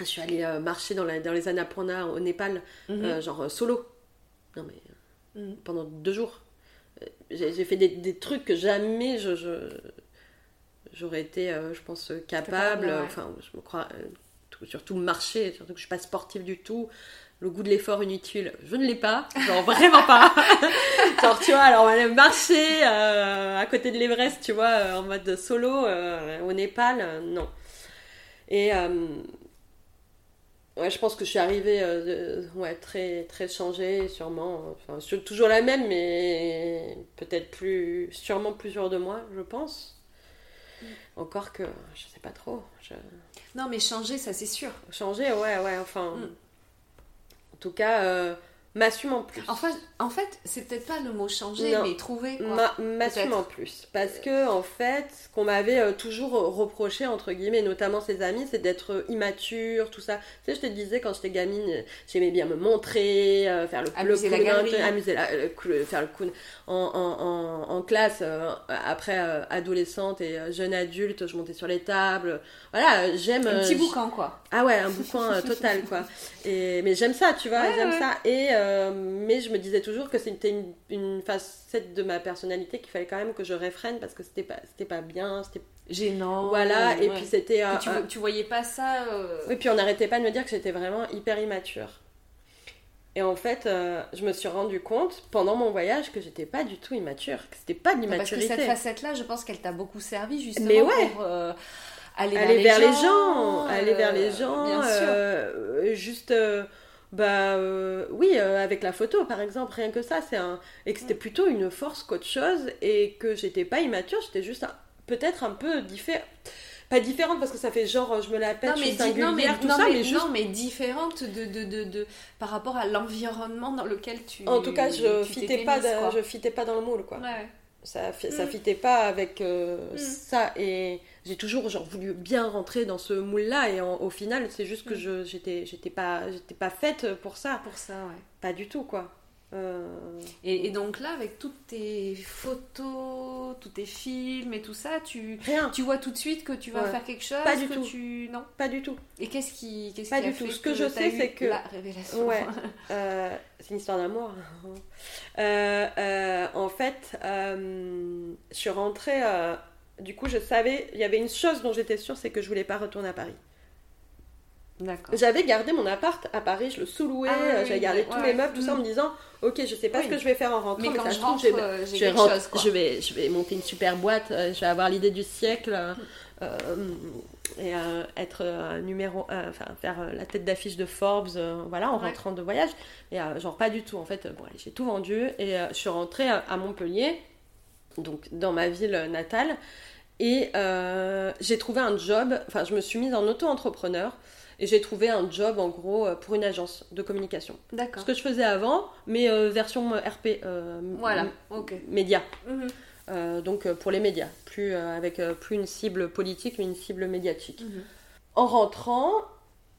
B: Je suis allée marcher dans, la- dans les Annapurna au Népal,
A: Mhm.
B: euh, genre solo. Non mais.
A: Mhm.
B: pendant deux jours. J'ai j'ai fait des, des trucs que jamais je, je- j'aurais été, euh, je pense, euh, capable.
A: Ouais.
B: Enfin, je me crois, euh, tout- surtout marcher, surtout que je suis pas sportive du tout. Le goût de l'effort inutile, je ne l'ai pas, genre vraiment pas. genre, tu vois, alors on allait marcher euh, à côté de l'Everest, tu vois, euh, en mode solo euh, au Népal, euh, non. Et euh, ouais, je pense que je suis arrivée euh, ouais, très, très changée, sûrement. Enfin, toujours la même, mais peut-être plus, sûrement plus sûre de moi, je pense. Encore que, je sais pas trop. Je...
A: non mais changer ça c'est sûr
B: Changer, ouais, ouais, enfin.
A: Mm.
B: En tout cas, euh, m'assume en plus.
A: en fait c'est peut-être pas le mot changer
B: Non.
A: mais trouver
B: m'assume en plus. Parce que, en fait, ce qu'on m'avait euh, toujours reproché, entre guillemets, notamment ses amis, c'est d'être euh, immature, tout ça. Tu sais, je te disais, quand j'étais gamine, euh, j'aimais bien me montrer, euh, faire le,
A: Amuser
B: le
A: la
B: cool, amuser la- le cool- faire le cool en, en, en, en classe. euh, après, euh, adolescente et euh, jeune adulte, je montais sur les tables. Voilà, euh, j'aime...
A: un
B: euh,
A: petit boucan quoi
B: ah ouais, un bouquin euh, total quoi. Et mais j'aime ça, tu vois,
A: Ouais,
B: j'aime
A: ouais.
B: ça. Et euh, mais je me disais toujours que c'était une, une facette de ma personnalité qu'il fallait quand même que je réfrène parce que c'était pas c'était pas bien, c'était
A: gênant
B: voilà. Et
A: ouais.
B: puis c'était euh,
A: tu,
B: euh,
A: tu voyais pas ça euh,
B: oui, puis on n'arrêtait pas de me dire que j'étais vraiment hyper immature. Et en fait, euh, je me suis rendu compte pendant mon voyage que j'étais pas du tout immature, que c'était pas de
A: parce que cette facette là je pense qu'elle t'a beaucoup servi justement
B: Mais ouais.
A: pour euh, aller,
B: aller vers les gens,
A: gens
B: aller vers les
A: euh,
B: gens,
A: bien sûr
B: euh, juste euh, bah euh, oui, euh, avec la photo par exemple, rien que ça, c'est un et que c'était plutôt une force qu'autre chose et que j'étais pas immature, j'étais juste un- peut-être un peu différente, pas différente parce que ça fait genre je me la pète,
A: Non
B: je suis singulière,
A: non, mais,
B: tout
A: non,
B: ça,
A: mais-
B: mais juste
A: non, mais différente de, de, de, de- par rapport à l'environnement dans lequel tu.
B: en tout cas je fitais pas,
A: mise,
B: je fitais pas dans le moule quoi.
A: Ouais.
B: Ça, ça
A: Mm.
B: fitait pas avec euh,
A: Mm.
B: ça et j'ai toujours genre voulu bien rentrer dans ce moule là et en- au final c'est juste que
A: Mm.
B: je j'étais j'étais pas j'étais pas faite pour ça,
A: Pour ça, ouais.
B: pas du tout quoi. Euh,
A: Et, et donc là, avec toutes tes photos, tous tes films et tout ça, tu,
B: rien,
A: tu vois tout de suite que tu vas
B: Ouais.
A: faire quelque chose
B: Pas du
A: que
B: tout.
A: tu... Non?
B: Pas du tout.
A: Et qu'est-ce qui, qu'est-ce
B: Pas
A: qui a
B: du tout.
A: fait
B: Ce que je sais, c'est que-
A: La révélation.
B: Ouais. Euh, c'est une histoire d'amour. Euh, euh, en fait, je suis rentrée. Du coup, je savais. Il y avait une chose dont j'étais sûre, c'est que je voulais pas retourner à Paris.
A: D'accord.
B: J'avais gardé mon appart à Paris, je le sous-louais,
A: Ah oui,
B: j'avais gardé tous
A: ouais.
B: mes meubles, tout ça, en me disant, ok, je sais pas
A: Oui.
B: ce que je vais faire en rentrant,
A: Mais
B: mais,
A: quand
B: ça
A: je rentre,
B: je vais,
A: euh,
B: je, vais
A: chose, quoi.
B: je vais, je vais monter une super boîte, euh, je vais avoir l'idée du siècle euh, et euh, être euh, numéro, enfin faire la tête d'affiche de Forbes, voilà, en
A: Ouais.
B: rentrant de voyage. Et genre pas du tout, en fait, bon, allez, j'ai tout vendu et je suis rentrée à, à Montpellier, donc dans ma ville natale. Et euh, j'ai trouvé un job, enfin je me suis mise en auto-entrepreneur et j'ai trouvé un job en gros euh, pour une agence de communication.
A: D'accord.
B: Ce que je faisais avant, mais euh, version RP, euh,
A: Voilà, ok.
B: média.
A: Mhm.
B: Donc pour les médias, plus, avec plus une cible politique, mais une cible médiatique.
A: Mhm.
B: En rentrant,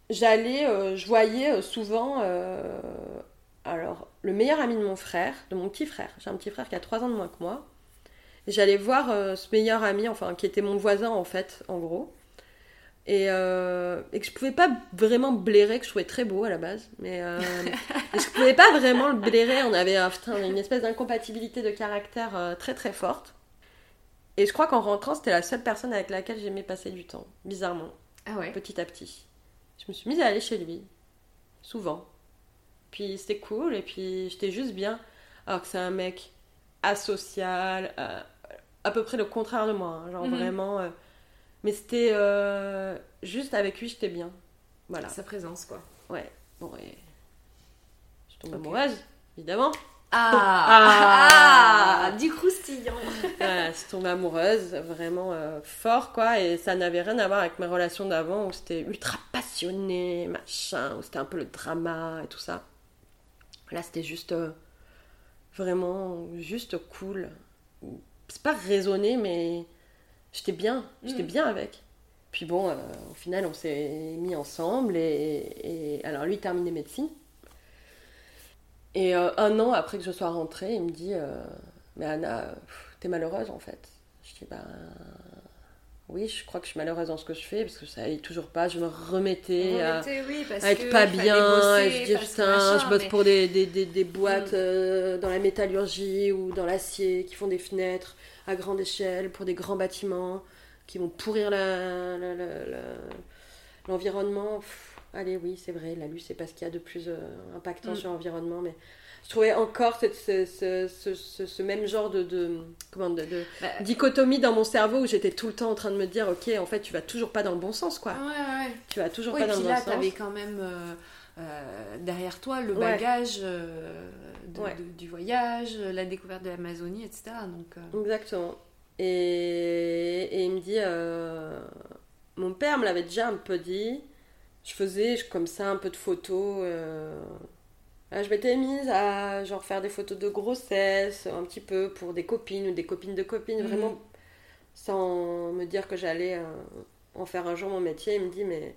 B: j'allais, je voyais souvent, alors le meilleur ami de mon frère, de mon petit frère. J'ai un petit frère qui a 3 ans de moins que moi. J'allais voir euh, ce meilleur ami, enfin qui était mon voisin en fait, en gros. Et, euh, et que je pouvais pas vraiment blairer, que je trouvais très beau à la base. Mais euh, et je pouvais pas vraiment le blairer. On avait euh, putain, une espèce d'incompatibilité de caractère euh, très très forte. Et je crois qu'en rentrant, c'était la seule personne avec laquelle j'aimais passer du temps, bizarrement
A: Ah ouais.
B: petit à petit. Je me suis mise à aller chez lui, souvent. Puis c'était cool, et puis j'étais juste bien. Alors que c'est un mec asocial, euh, à peu près le contraire de moi, hein, genre
A: Mhm.
B: vraiment. euh, mais c'était euh, juste avec lui, j'étais bien. Voilà.
A: Sa présence, quoi.
B: Ouais. Bon, et. Je tombe
A: Ok.
B: amoureuse, évidemment.
A: Ah,
B: Ah.
A: Ah, Du croustillant
B: Voilà, je suis tombée amoureuse, vraiment euh, fort, quoi. Et ça n'avait rien à voir avec mes relations d'avant où c'était ultra passionné, machin, où c'était un peu le drama et tout ça. Là, c'était juste vraiment juste cool. C'est pas raisonné, mais j'étais bien, j'étais
A: Mm.
B: bien avec. Puis bon, euh, au final, on s'est mis ensemble et, et- alors lui il terminait médecine. Et euh, un an après que je sois rentrée, il me dit euh, Mais Anna, t'es malheureuse en fait. Je dis Ben oui, je crois que je suis malheureuse dans ce que je fais parce que ça allait toujours pas. Je me remettais à,
A: Remettez, oui, parce
B: à être
A: que
B: pas bien.
A: bosser,
B: et je dis Putain,
A: machin,
B: je bosse
A: mais-
B: pour des, des, des, des boîtes
A: Mm.
B: euh, dans la métallurgie ou dans l'acier qui font des fenêtres à grande échelle pour des grands bâtiments qui vont pourrir la- la- la- la- l'environnement. Allez, oui, c'est vrai, la luce, c'est pas ce qu'il y a de plus euh, impactant
A: Mm.
B: sur l'environnement, mais je trouvais encore cette- ce, ce, ce, même genre de, de, comment, de, de
A: Bah,
B: dichotomie dans mon cerveau où j'étais tout le temps en train de me dire, ok, en fait, tu vas toujours pas dans le bon sens, quoi.
A: Ouais, ouais.
B: Tu vas toujours pas dans
A: puis
B: le
A: là,
B: bon sens.
A: t'avais quand même euh, euh, derrière toi le bagage euh, de- du voyage, la découverte de l'Amazonie, etc. Donc,
B: Exactement. Et, et il me dit, mon père me l'avait déjà un peu dit, je faisais comme ça un peu de photos. Euh, je m'étais mise à genre faire des photos de grossesse, un petit peu pour des copines ou des copines de copines,
A: Mhm.
B: vraiment sans me dire que j'allais euh, en faire un jour mon métier. Il me dit, mais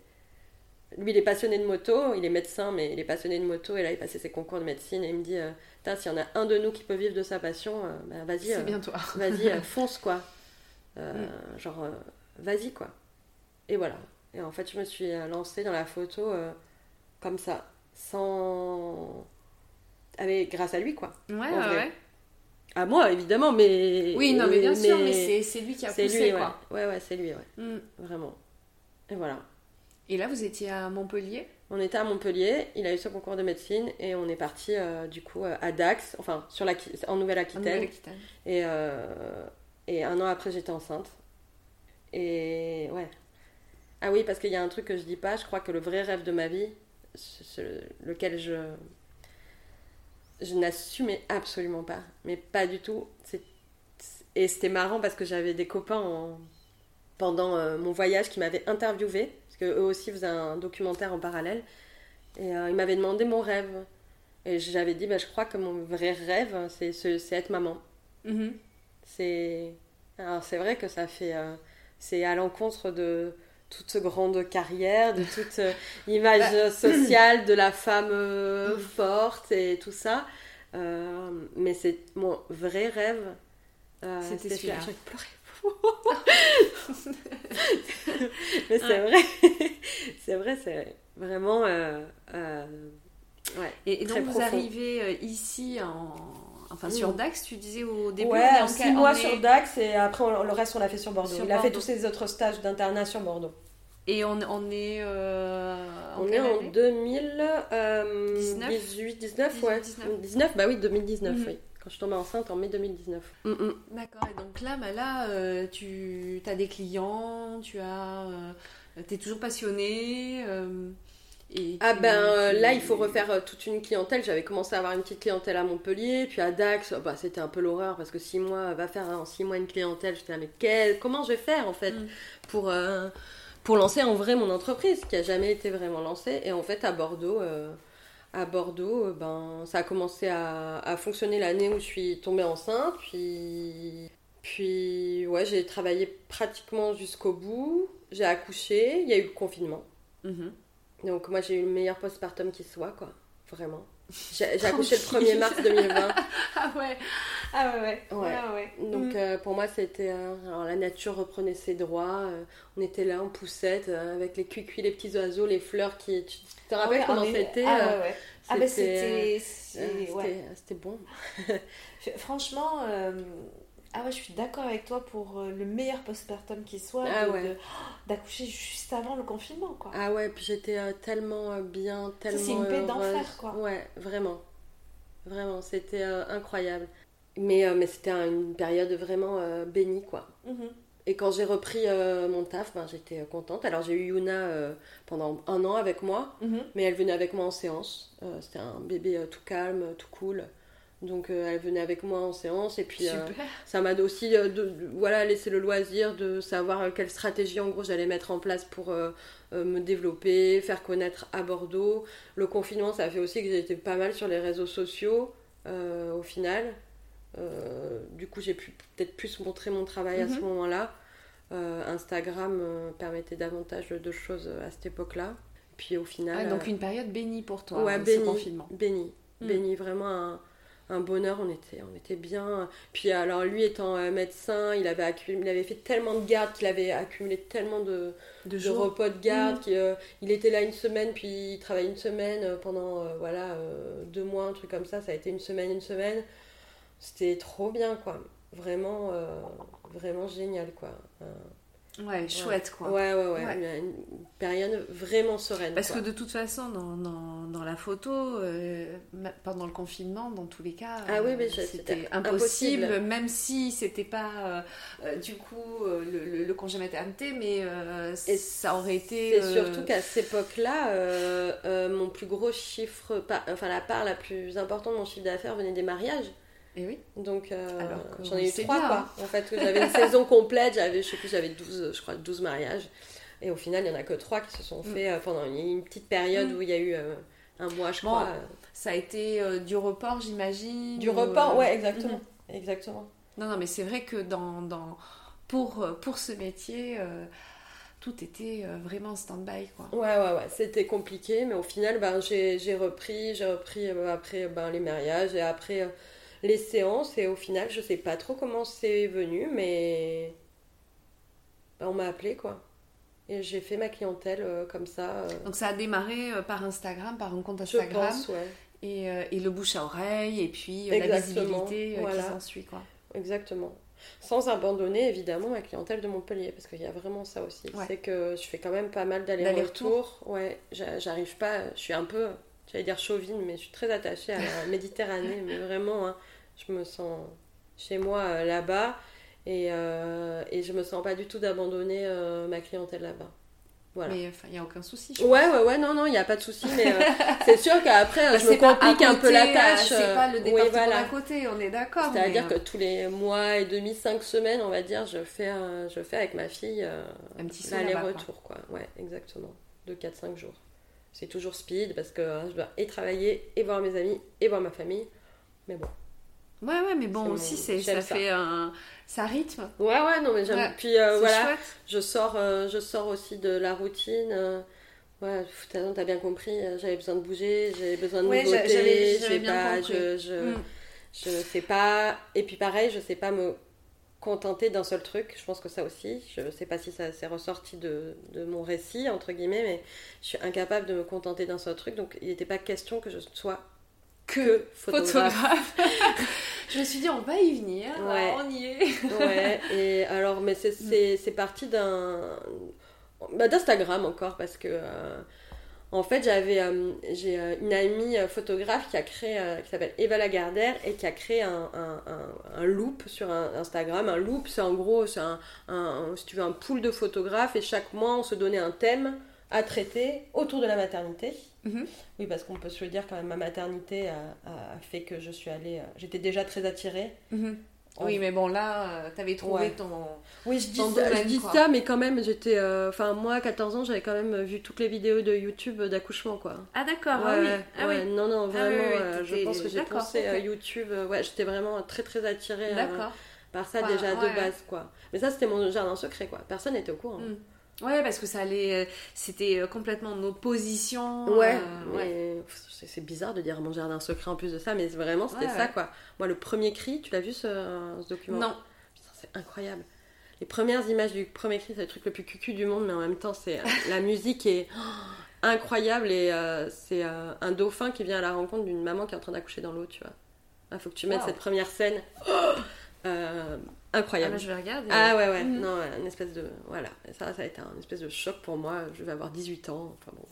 B: lui, il est passionné de moto, il est médecin, mais il est passionné de moto, et là, il passait ses concours de médecine, et il me dit, euh, Putain, s'il y en a un de nous qui peut vivre de sa passion, euh, bah, vas-y.
A: c'est
B: euh,
A: bien toi.
B: vas-y, euh, fonce quoi. Euh, Genre, euh, vas-y quoi. Et voilà. Et en fait, je me suis euh, lancée dans la photo euh, comme ça, sans. Avec, grâce à lui quoi.
A: Ouais, ouais, ouais.
B: À moi évidemment, mais.
A: Oui, non, mais bien sûr, mais c'est- c'est lui qui a
B: c'est
A: poussé,
B: lui, ouais.
A: quoi.
B: Ouais, ouais, c'est lui, ouais.
A: Mm.
B: Vraiment. Et voilà.
A: Et là, vous étiez à Montpellier?
B: On était à Montpellier, il a eu son concours de médecine et on est parti euh, du coup euh, à Dax, enfin sur la, en Nouvelle-Aquitaine. Et, euh, et un an après, j'étais enceinte. Et ouais. Ah oui, parce qu'il y a un truc que je dis pas, je crois que le vrai rêve de ma vie, lequel je, je n'assumais absolument pas, mais pas du tout. Et c'était marrant parce que j'avais des copains pendant euh, mon voyage qui m'avaient interviewé, parce qu'eux aussi faisaient un documentaire en parallèle, et euh, ils m'avaient demandé mon rêve. Et j'avais dit, bah, je crois que mon vrai rêve, c'est être maman. Mm-hmm. C'est. Alors, c'est vrai que ça fait. Euh, c'est à l'encontre de toute grande carrière, de toute euh, image bah. sociale de la femme euh, mm. forte et tout ça. Euh, mais c'est mon vrai rêve.
A: C'était celui-là.
B: J'ai mais c'est vrai. c'est vrai, c'est vraiment. ouais,
A: et, donc vous arrivez ici en Enfin, sur mm. Dax, tu disais au début.
B: Ouais, on 6 mois sur Dax et après le reste on l'a fait sur Bordeaux. Il a fait tous ses autres stages d'internat sur Bordeaux.
A: Et on, on est. Euh,
B: on est en 2018, 19, euh, ouais. 19. bah oui, 2019, mhm. oui. Quand je suis tombée enceinte en mai 2019.
A: Mm, mm. D'accord, et donc là, bah là euh, tu as des clients, tu as. tu es toujours passionnée
B: ah ben euh, là, il faut refaire euh, toute une clientèle. J'avais commencé à avoir une petite clientèle à Montpellier, puis à Dax, bah, c'était un peu l'horreur parce que six mois, va faire en six mois une clientèle. J'étais là, mais comment je vais faire en fait mm. pour, euh, pour lancer en vrai mon entreprise qui a jamais été vraiment lancée Et en fait, à Bordeaux, à Bordeaux, ben ça a commencé à, à fonctionner l'année où je suis tombée enceinte, puis puis ouais, j'ai travaillé pratiquement jusqu'au bout. J'ai accouché, il y a eu le confinement. Mm-hmm. Donc moi j'ai eu le meilleur postpartum qui soit, quoi. Vraiment. J'ai accouché le 1er mars 2020.
A: ah ouais. Ah ouais, ouais. ouais.
B: Donc mm. euh, pour moi c'était... Euh, alors la nature reprenait ses droits. Euh, on était là en poussette avec les cuicuis, les petits oiseaux, les fleurs qui... Tu te rappelles ah comment c'était
A: Ah ouais, Ah bah c'était...
B: C'était bon.
A: Franchement ah ouais, je suis d'accord avec toi pour euh, le meilleur postpartum qui soit,
B: ah
A: d'accoucher juste avant le confinement, quoi.
B: Ah ouais, puis j'étais euh, tellement euh, bien, tellement
A: C'est une paix d'enfer, quoi.
B: Ouais, vraiment. Vraiment, c'était incroyable. Mais, mais c'était une période vraiment bénie, quoi. Mhm. Et quand j'ai repris mon taf, ben, j'étais contente. Alors j'ai eu Yuna pendant un an avec moi, mhm. mais elle venait avec moi en séance. c'était un bébé tout calme, tout cool. Donc euh, elle venait avec moi en séance et puis euh, ça m'a aussi euh, de, voilà, laissé le loisir de savoir quelle stratégie en gros j'allais mettre en place pour me développer, faire connaître à Bordeaux. Le confinement ça a fait aussi que j'étais pas mal sur les réseaux sociaux au final. du coup j'ai pu peut-être plus montrer mon travail à ce mhm. moment-là. Instagram permettait davantage de choses à cette époque-là. Puis au final...
A: donc une période bénie pour toi,
B: ouais, bénie, ce confinement. Bénie, mm. bénie, vraiment un un bonheur, on était, on était bien. Puis alors lui étant euh, médecin, il avait, il avait fait tellement de gardes qu'il avait accumulé tellement de, de, repos de garde. Mmh. qu'il euh, il était là une semaine, puis il travaillait une semaine euh, pendant voilà deux mois, un truc comme ça. Ça a été une semaine, une semaine. C'était trop bien, quoi. Vraiment, vraiment génial, quoi.
A: Ouais, chouette quoi.
B: Ouais, ouais, ouais. Une, période vraiment sereine.
A: Parce que de toute façon, dans, dans, dans la photo, euh, pendant le confinement, dans tous les cas,
B: ah, oui,
A: c'était impossible, même si c'était pas euh, euh, du coup le, le, congé maternité, mais ça aurait été.
B: Et surtout qu'à cette époque-là, mon plus gros chiffre, enfin la part la plus importante de mon chiffre d'affaires venait des mariages.
A: Et oui.
B: Donc euh, j'en ai eu trois quoi. En fait, j'avais une saison complète, j'avais je sais plus, j'avais 12 je crois 12 mariages et au final, il y en a que trois qui se sont mm. faits euh, pendant une petite période mm. où il y a eu euh, un mois je crois.
A: Ça a été du report, j'imagine.
B: Du report, ouais, exactement. Mm-hmm. Exactement.
A: Non non, mais c'est vrai que dans, dans pour pour ce métier tout était vraiment stand-by. Quoi.
B: Ouais, ouais, ouais, c'était compliqué, mais au final, ben, j'ai repris, j'ai repris après ben, les mariages et après les séances et au final, je sais pas trop comment c'est venu, mais on m'a appelé quoi. Et j'ai fait ma clientèle euh, comme ça. Euh.
A: Donc ça a démarré euh, par Instagram, par un compte Instagram.
B: Je pense, ouais.
A: et, et, le bouche à oreille, et puis la visibilité qui s'ensuit. Quoi.
B: Exactement. Sans abandonner évidemment ma clientèle de Montpellier, parce qu'il y a vraiment ça aussi. C'est que je fais quand même pas mal d'allers-retours. Ouais, j'arrive pas, je suis un peu, j'allais dire chauvine, mais je suis très attachée à la Méditerranée, mais vraiment. Hein, je me sens chez moi euh, là-bas et, euh, et je me sens pas du tout d'abandonner euh, ma clientèle là-bas. Voilà.
A: Mais il n'y a aucun souci.
B: Ouais, ouais, ouais, non, non, il n'y a pas de souci, mais euh, c'est sûr qu'après,
A: Bah,
B: je me complique un peu la tâche.
A: C'est pas le département
B: oui, voilà.
A: à côté, on est d'accord.
B: C'est-à-dire
A: mais,
B: que tous les mois et demi, cinq semaines, on va dire, je fais, je fais avec ma fille
A: Un petit là-bas,
B: l'aller-retour, quoi. Ouais, exactement. De 4-5 jours. C'est toujours speed parce que euh, je dois et travailler, et voir mes amis, et voir ma famille. Mais bon.
A: Ouais, ouais, mais bon, aussi, c'est, ça
B: ça.
A: fait un. Ça rythme.
B: Ouais, ouais, non, mais j'aime.
A: Ouais,
B: Puis euh, voilà,
A: chouette.
B: je sors, euh, je sors aussi de la routine. euh, ouais, t'as, bien compris, euh, j'avais besoin de bouger, j'avais besoin de
A: Ouais,
B: nouveautés.
A: j'avais-
B: pas,
A: compris.
B: je, je,
A: Mm.
B: je sais pas. Et puis pareil, je sais pas me contenter d'un seul truc. Je pense que ça aussi, je sais pas si ça s'est ressorti de, de mon récit, entre guillemets, mais je suis incapable de me contenter d'un seul truc. Donc il n'était pas question que je sois que photographe.
A: Photographe. je me suis dit, on va y venir.
B: Ouais.
A: On y est.
B: Ouais, et alors, mais c'est, c'est, parti d'un. bah, d'Instagram encore, parce que. euh, en fait, j'avais, euh, j'ai euh, une amie photographe qui a créé, euh, qui s'appelle Eva Lagardère et qui a créé un, un, un- un loop sur un- Instagram. Un loop, c'est en gros, c'est un- si tu veux, un pool de photographes et chaque mois, on se donnait un thème à traiter autour de la maternité.
A: Mhm.
B: Oui, parce qu'on peut se le dire quand même, ma maternité a, a fait que je suis allée, euh, j'étais déjà très attirée. En-
A: Oui, mais bon, là, euh, t'avais trouvé
B: Ouais.
A: ton.
B: Oui, je dis, ça, je
A: domaine,
B: dis
A: quoi.
B: ça, mais quand même, j'étais. euh, Enfin, moi, à 14 ans, j'avais quand même vu toutes les vidéos de YouTube d'accouchement, quoi.
A: Ah, d'accord.
B: ouais,
A: ah oui.
B: ouais,
A: Ah
B: ouais.
A: oui.
B: non, non,
A: Ah oui,
B: vraiment, je pense que j'ai pensé à. YouTube. ouais, j'étais vraiment très, très attirée euh, par ça déjà
A: ouais.
B: de base, quoi. Mais ça, c'était mon jardin secret, quoi. Personne n'était au courant.
A: Mm. Ouais, parce que ça allait. euh, C'était euh, complètement en opposition.
B: Ouais,
A: euh, ouais.
B: c'est- bizarre de dire mon jardin secret en plus de ça, mais vraiment, c'était
A: Ouais,
B: ça, quoi. Moi, le premier cri, tu l'as vu ce, ce document
A: Non.
B: C'est incroyable. Les premières images du premier cri, c'est le truc le plus cucu du monde, mais en même temps, c'est la musique est incroyable et euh, c'est euh, un dauphin qui vient à la rencontre d'une maman qui est en train d'accoucher dans l'eau, tu vois. Il faut que tu mettes
A: Wow.
B: cette première scène. Euh,
A: Ah,
B: incroyable.
A: bah, je vais regarder.
B: Ah ouais, ouais,
A: Mhm.
B: non, une espèce de. Voilà, ça, ça a été un espèce de choc pour moi. Je vais avoir 18 ans, enfin bon.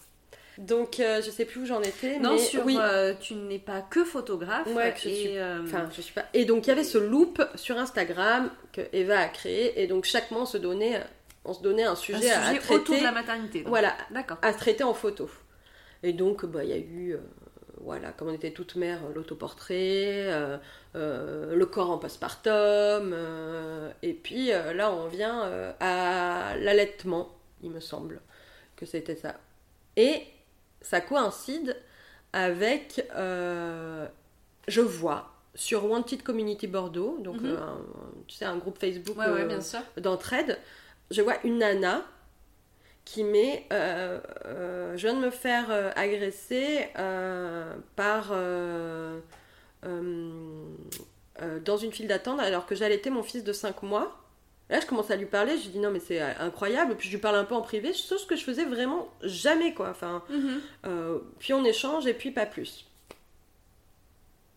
B: Donc, euh, je sais plus où j'en étais,
A: Non,
B: mais
A: sur,
B: oui.
A: euh, tu n'es pas que photographe.
B: Ouais, que je
A: et,
B: suis-
A: euh,
B: Enfin, je suis pas. Et donc, il y avait ce loop sur Instagram que Eva a créé, et donc chaque mois, on se donnait, on se donnait un
A: un
B: sujet,
A: sujet
B: à traiter.
A: autour de la maternité. donc.
B: Voilà,
A: D'accord.
B: à traiter en photo. Et donc, bah, il y a eu, euh, voilà, comme on était toutes mères, l'autoportrait, euh, euh, le corps en postpartum, euh, et puis euh, là, on vient euh, à l'allaitement, il me semble que c'était ça. Et ça coïncide avec, euh, je vois, sur Wanted Community Bordeaux, donc
A: Mhm.
B: euh, un- tu sais, un groupe Facebook
A: Ouais, ouais,
B: euh, d'entraide, je vois une nana qui met euh, euh, Je viens de me faire euh, agresser par. dans une file d'attente alors que j'allaitais mon fils de 5 mois. Là, je commence à lui parler, je lui dis non, mais c'est incroyable. Puis je lui parle un peu en privé, chose que je faisais vraiment jamais, quoi. Enfin,
A: Mhm.
B: puis on échange et puis pas plus.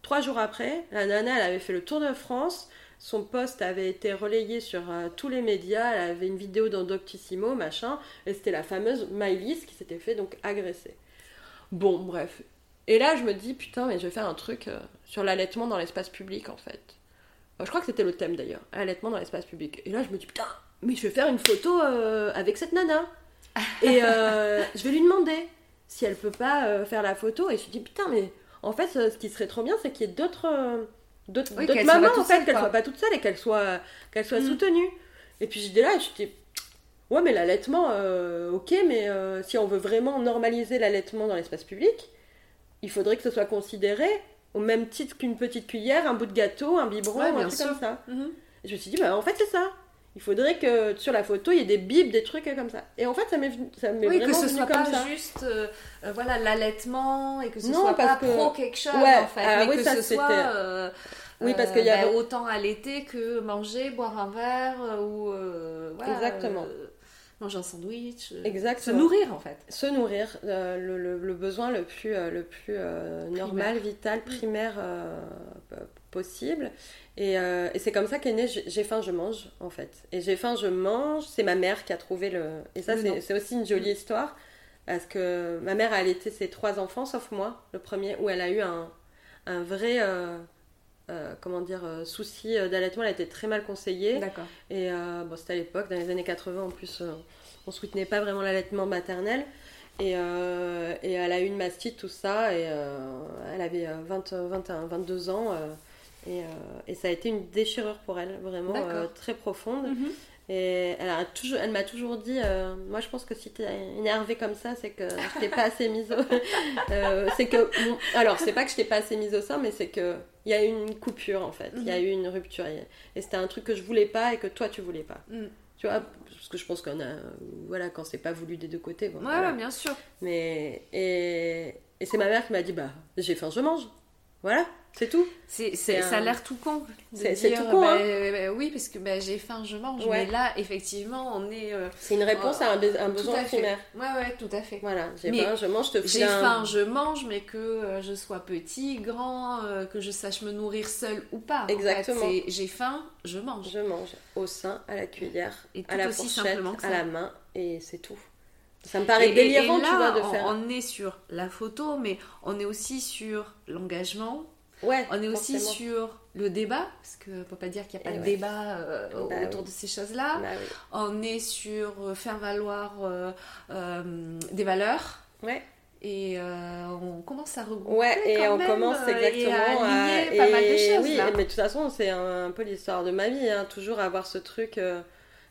B: Trois jours après, la nana, elle avait fait le tour de France. Son post avait été relayé sur euh, tous les médias. Elle avait une vidéo dans Doctissimo, machin. Et c'était la fameuse Maïlis qui s'était fait donc agresser. Bon, bref. Et là, je me dis, putain, mais je vais faire un truc euh, sur l'allaitement dans l'espace public, en fait. Euh, je crois que c'était le thème d'ailleurs, allaitement dans l'espace public. Et là, je me dis, putain, mais je vais faire une photo euh, avec cette nana. Et je vais lui demander si elle peut pas faire la photo. Et je me dis, putain, mais en fait, ce qui serait trop bien, c'est qu'il y ait d'autres d'autres
A: Oui,
B: mamans, en fait,
A: seule,
B: qu'elle
A: quoi.
B: soit pas toute seule et qu'elle soit, qu'elle soit
A: Mm.
B: soutenue. Et puis j'étais là dis, ouais, mais l'allaitement, euh, ok, mais euh, si on veut vraiment normaliser l'allaitement dans l'espace public, il faudrait que ce soit considéré au même titre qu'une petite cuillère, un bout de gâteau, un biberon,
A: Ouais,
B: un truc
A: sûr.
B: comme ça.
A: Mhm.
B: Et je me suis dit, bah en fait, c'est ça. Il faudrait que sur la photo, il y ait des bibes, des trucs comme ça. Et en fait, ça m'est ça m'est
A: Oui,
B: vraiment
A: que ce
B: venu
A: soit
B: comme
A: pas
B: ça.
A: juste euh, euh, voilà l'allaitement et que ce
B: Non,
A: soit
B: parce
A: pas
B: que-
A: pro quelque chose
B: Ouais,
A: en fait,
B: ah
A: mais
B: oui,
A: que
B: ça,
A: ce soit euh,
B: Oui, parce
A: euh,
B: qu'il y avait-
A: bah, autant allaiter que manger, boire un verre euh, ou euh, voilà,
B: Exactement.
A: euh, manger un sandwich, euh, se
B: Exactement.
A: nourrir en fait.
B: Se nourrir, euh, le, le- le besoin le plus, euh, le plus euh, normal, vital, primaire euh, possible. Et, euh, et c'est comme ça qu'est né J'ai faim, je mange, en fait. Et j'ai faim, je mange. C'est ma mère qui a trouvé le. Et ça, c'est aussi une jolie histoire. Parce que ma mère a allaité ses trois enfants, sauf moi, le premier, où elle a eu un, un vrai. euh, euh, comment dire, souci d'allaitement, elle a été très mal conseillée.
A: D'accord.
B: Et bon, c'était à l'époque, dans les années 80 en plus, on soutenait pas vraiment l'allaitement maternel. Et, et, elle a eu une mastite, tout ça, et elle avait 20, 21, 22 ans. Et, et, ça a été une déchirure pour elle, vraiment très profonde. Mhm. Et elle, toujours, m'a toujours dit, euh, moi je pense que si t'es énervée comme ça, c'est que je t'ai pas assez mise au... euh, c'est que, alors c'est pas que je t'ai pas assez mise au sein, mais c'est que il y a eu une coupure en fait, il y a mhm. eu une rupture. Et c'était un truc que je voulais pas et que toi tu voulais pas. Mm. Tu vois, parce que je pense qu'on a, voilà, quand c'est pas voulu des deux côtés.
A: Bon, ouais, bien sûr.
B: Mais, et, et c'est ma mère qui m'a dit, bah j'ai faim, je mange. Voilà. C'est tout.
A: C'est, Ça a l'air tout con.
B: C'est, tout con. Bah,
A: hein. bah, oui, parce que bah, j'ai faim, je mange. Mais là, effectivement, on est. Euh,
B: c'est une réponse à un, besoin primaire.
A: Ouais, ouais, tout à fait.
B: Voilà, j'ai faim, je mange, te
A: J'ai faim, je mange, mais que euh, je sois petit, grand, euh, que je sache me nourrir seul ou pas.
B: Exactement.
A: j'ai faim, je mange.
B: Je mange au sein, à la cuillère, à la fourchette, à la main, et c'est tout. Ça me paraît délirant, tu vois, de faire.
A: On est sur la photo, mais on est aussi sur l'engagement
B: Ouais,
A: on est aussi sur le débat, parce qu'on ne peut pas dire qu'il n'y a pas de débat euh, bah autour de ces choses-là.
B: Bah
A: on est sur euh, faire valoir euh, des valeurs.
B: Ouais.
A: Et on commence à regrouper.
B: Ouais, et on commence exactement
A: à, pas mal de choses.
B: Oui, mais de toute façon, c'est un, peu l'histoire de ma vie. Hein, toujours avoir ce truc,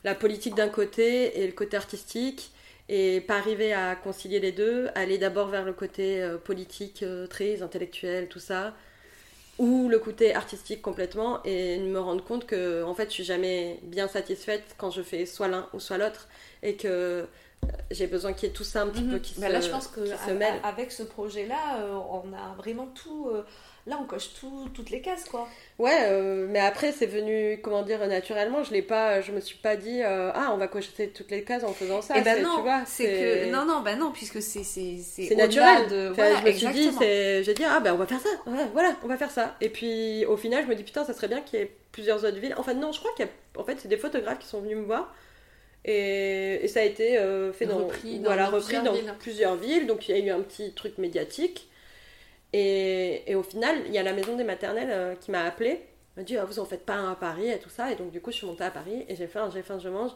B: la politique d'un côté et le côté artistique et pas arriver à concilier les deux, aller d'abord vers le côté politique très intellectuel, tout ça, ou le côté artistique complètement et me rendre compte que en fait je suis jamais bien satisfaite quand je fais soit l'un ou soit l'autre et que j'ai besoin qu'il y ait tout ça un petit peu mhm. qui
A: bah
B: se
A: là je pense que avec ce projet là euh, on a vraiment tout euh, là on coche tout, toutes les cases quoi.
B: Ouais, euh, mais après c'est venu comment dire naturellement, je l'ai pas je me suis pas dit ah on va cocher toutes les cases en faisant ça,
A: Et eh ben non, c'est que non non bah non puisque c'est c'est
B: c'est naturel. De... je me suis dit j'ai dit ah ben on va faire ça. voilà, on va faire ça. Et puis au final, je me dis putain, ça serait bien qu'il y ait plusieurs autres villes. Enfin non, je crois qu'il y a en fait, c'est des photographes qui sont venus me voir. Et, et ça a été euh, fait dans,
A: repris dans,
B: voilà, repris dans plusieurs villes. Donc il y a eu un petit truc médiatique. Et, et, au final, il y a la maison des maternelles euh, qui m'a appelé. m'a dit, ah, vous en faites pas un à Paris et tout ça. Et donc, du coup, je suis montée à Paris et j'ai fait un j'ai faim, je mange.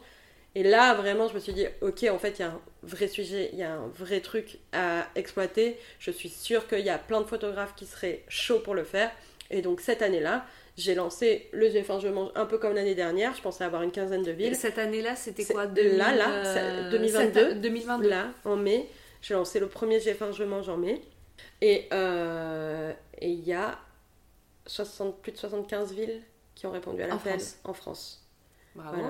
B: Et là, vraiment, je me suis dit, ok, en fait, il y a un vrai sujet, il y a un vrai truc à exploiter. Je suis sûre qu'il y a plein de photographes qui seraient chauds pour le faire. Et donc, cette année-là, j'ai lancé le j'ai faim, je mange un peu comme l'année dernière. Je pensais avoir une quinzaine de villes. Et
A: cette année-là, c'était quoi
B: Là, là, 2022.
A: 2022.
B: Là, en mai. J'ai lancé le premier j'ai faim, je mange en mai. Euh, et il y a 60, plus de 75 villes qui ont répondu à l'appel en France.
A: Bravo.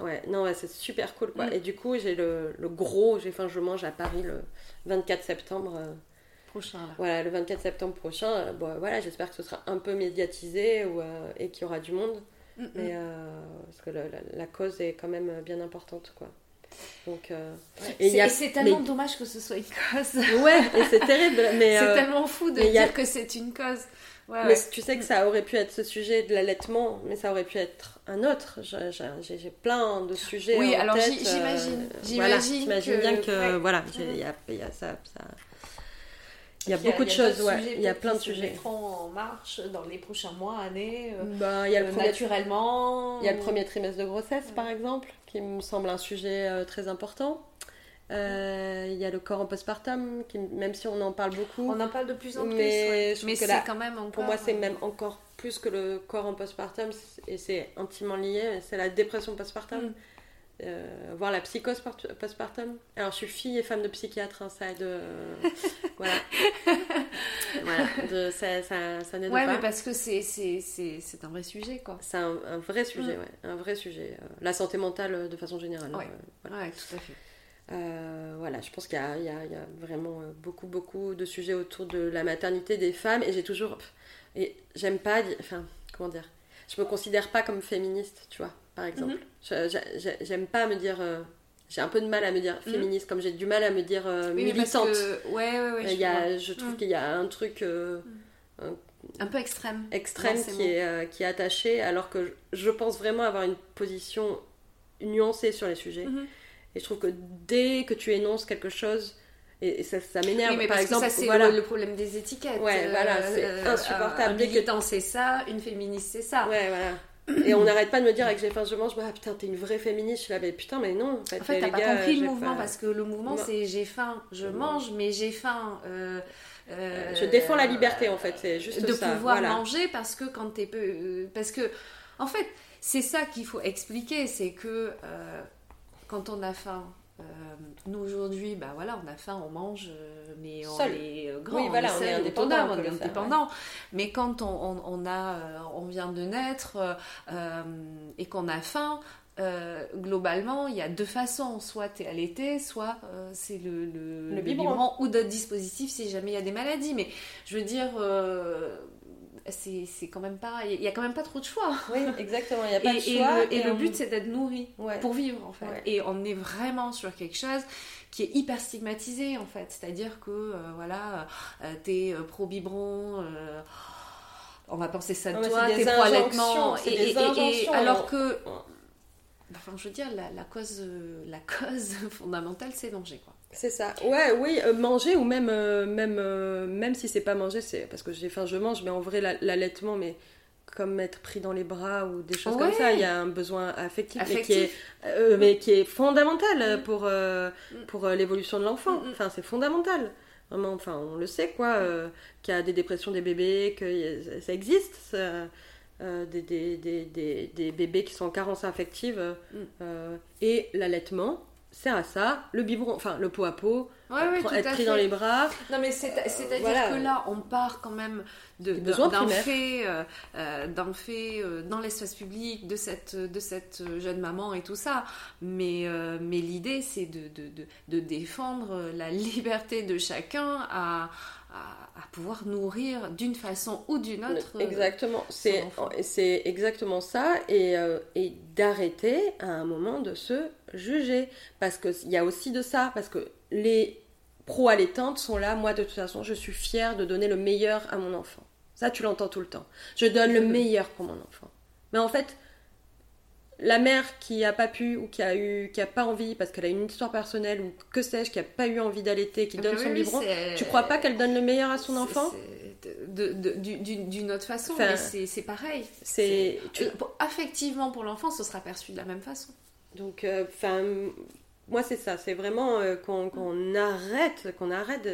B: Ouais, non, c'est super cool quoi. Mm. Et du coup, j'ai le, le, gros, j'ai faim, je mange à Paris le 24 septembre. Euh,
A: prochain.
B: Voilà, le 24 septembre prochain. Euh, bon, voilà, j'espère que ce sera un peu médiatisé ou, et qu'il y aura du monde. Mm, mm. Mais, parce que la, la, cause est quand même bien importante quoi. Donc, euh,
A: et c'est tellement dommage que ce soit une cause.
B: Ouais, et c'est terrible. Mais
A: c'est euh, tellement fou de dire que c'est une cause.
B: mais tu sais que ça aurait pu être ce sujet de l'allaitement, mais ça aurait pu être un autre. J'ai plein de sujets.
A: Oui,
B: en
A: alors
B: j'imagine.
A: Euh, j'imagine
B: voilà, bien que voilà, il y a, y a ça, ça il y a beaucoup de choses, ouais. Il y a plein de sujets.
A: Qui mettront en marche dans les prochains mois, années.
B: Ben, il y a le premier,
A: naturellement.
B: Il y a le premier trimestre de grossesse, par exemple qui me semble un sujet euh, très important. Euh, il y a le corps en postpartum, qui, même si on en parle beaucoup.
A: On en parle de plus en plus.
B: Mais,
A: mais c'est quand même encore.
B: Pour moi, c'est même encore plus que le corps en postpartum, et c'est intimement lié. C'est la dépression postpartum. Mm. Euh, voir la psychose postpartum. Alors, je suis fille et femme de psychiatre, hein, ça aide. voilà. voilà. ça, ça, ça n'aide
A: ouais,
B: pas.
A: mais parce que c'est, c'est, c'est, c'est un vrai sujet, quoi.
B: C'est un, vrai sujet, mm. ouais. Un vrai sujet. Euh, la santé mentale euh, de façon générale.
A: Ouais, voilà. tout à fait.
B: voilà, je pense qu'il y a, il y, a, il y a, vraiment beaucoup, beaucoup de sujets autour de la maternité des femmes et j'ai toujours. Et j'aime pas. Enfin, comment dire Je me considère pas comme féministe, tu vois par exemple. Mhm. J'aime pas me dire. Euh, j'ai un peu de mal à me dire mhm. féministe, comme j'ai du mal à me dire euh, militante.
A: Ouais, ouais, ouais.
B: Y a, je trouve mhm. qu'il y a un truc. Euh,
A: un, peu extrême.
B: Extrême qui est, qui est attaché, alors que je pense vraiment avoir une position nuancée sur les sujets. Et je trouve que dès que tu énonces quelque chose, et, ça, ça m'énerve. par exemple,
A: que ça, c'est
B: voilà.
A: le problème des étiquettes.
B: Ouais, voilà, c'est insupportable.
A: Un
B: que-
A: militant, c'est ça, une féministe, c'est ça.
B: Ouais, voilà. Et on n'arrête pas de me dire avec j'ai faim, je mange, bah putain, t'es une vraie féministe. Je suis là, mais putain, mais non. En fait,
A: En fait,
B: les
A: t'as pas
B: gars,
A: compris le mouvement
B: pas-
A: parce que le mouvement, c'est j'ai faim, je mange, mais j'ai faim. euh, euh,
B: Je défends la liberté en fait, c'est juste
A: de
B: ça.
A: pouvoir
B: voilà.
A: manger parce que quand t'es peu, euh, parce que en fait, c'est ça qu'il faut expliquer, c'est que euh, quand on a faim. Euh, nous aujourd'hui, bah voilà, on a faim, on mange, euh, mais on
B: Seul.
A: est euh, grand,
B: Oui, voilà, on
A: seul,
B: est indépendant,
A: autonome,
B: on
A: on
B: peut
A: est
B: le faire,
A: indépendant. Mais quand on, on- a, on vient de naître euh, et qu'on a faim, euh, globalement, il y a deux façons. Soit tu es allaité, soit euh, c'est le, le,
B: Le biberon.
A: ou d'autres dispositifs si jamais il y a des maladies. Mais je veux dire, euh, c'est c'est quand même pas. Il y a quand même pas trop de choix.
B: Oui, exactement, il n'y a pas
A: Et,
B: de
A: et
B: choix.
A: le, et le
B: on-
A: but, c'est d'être nourri
B: Ouais.
A: pour vivre, en fait.
B: Ouais.
A: Et on est vraiment sur quelque chose qui est hyper stigmatisé, en fait. C'est-à-dire que, euh, voilà, euh, t'es euh, pro-biberon. euh, on va penser ça de
B: Non, mais
A: toi, t'es pro-allaitement. Et, alors que, enfin, je veux dire, la, la cause, la cause fondamentale, c'est manger, quoi.
B: C'est ça. Ouais, oui, euh, manger ou même, euh, même, euh, même si c'est pas manger, c'est parce que j'ai faim, je mange, mais en vrai, la- l'allaitement, mais comme être pris dans les bras ou des choses comme ça, il y a un besoin affectif, mais qui est,
A: Affectif.
B: euh, mais qui est fondamental
A: Mm.
B: pour, euh,
A: Mm.
B: pour euh, l'évolution de l'enfant.
A: Mm.
B: Enfin, c'est fondamental. Vraiment, enfin, on le sait, quoi, euh, qu'il y a des dépressions des bébés, que ça existe, ça, euh, des, des, des, des, des bébés qui sont en carence affective. euh,
A: Mm.
B: euh, et l'allaitement sert à ça. Le biberon, enfin, le pot à pot,
A: Ouais, tout
B: être pris
A: fait.
B: dans les bras.
A: Non, mais c'est- c'est-à-dire
B: voilà.
A: que là, on part quand même d'un fait, euh, euh, d'un fait euh, dans l'espace public, de cette, de cette jeune maman et tout ça. Mais, euh, mais l'idée, c'est de, de, de, de défendre la liberté de chacun à, à, à pouvoir nourrir d'une façon ou d'une autre. euh,
B: Exactement, c'est exactement ça, et, euh, et d'arrêter à un moment de se juger, parce qu'il y a aussi de ça, parce que les pro-allaitantes sont là, moi de toute façon, je suis fière de donner le meilleur à mon enfant. Ça, tu l'entends tout le temps. Je donne le meilleur pour mon enfant. Mais en fait, la mère qui a pas pu ou qui a eu qui a pas envie parce qu'elle a une histoire personnelle ou que sais-je qui a pas eu envie d'allaiter qui
A: Ah,
B: donne son
A: oui,
B: biberon tu crois pas qu'elle donne le meilleur à son enfant?
A: d'une autre façon,
B: Enfin,
A: mais c'est pareil.
B: c'est tu-
A: Affectivement, pour l'enfant, ce sera perçu de la même façon.
B: Donc, euh, enfin, moi c'est ça, c'est vraiment euh, qu'on qu'on arrête, qu'on arrête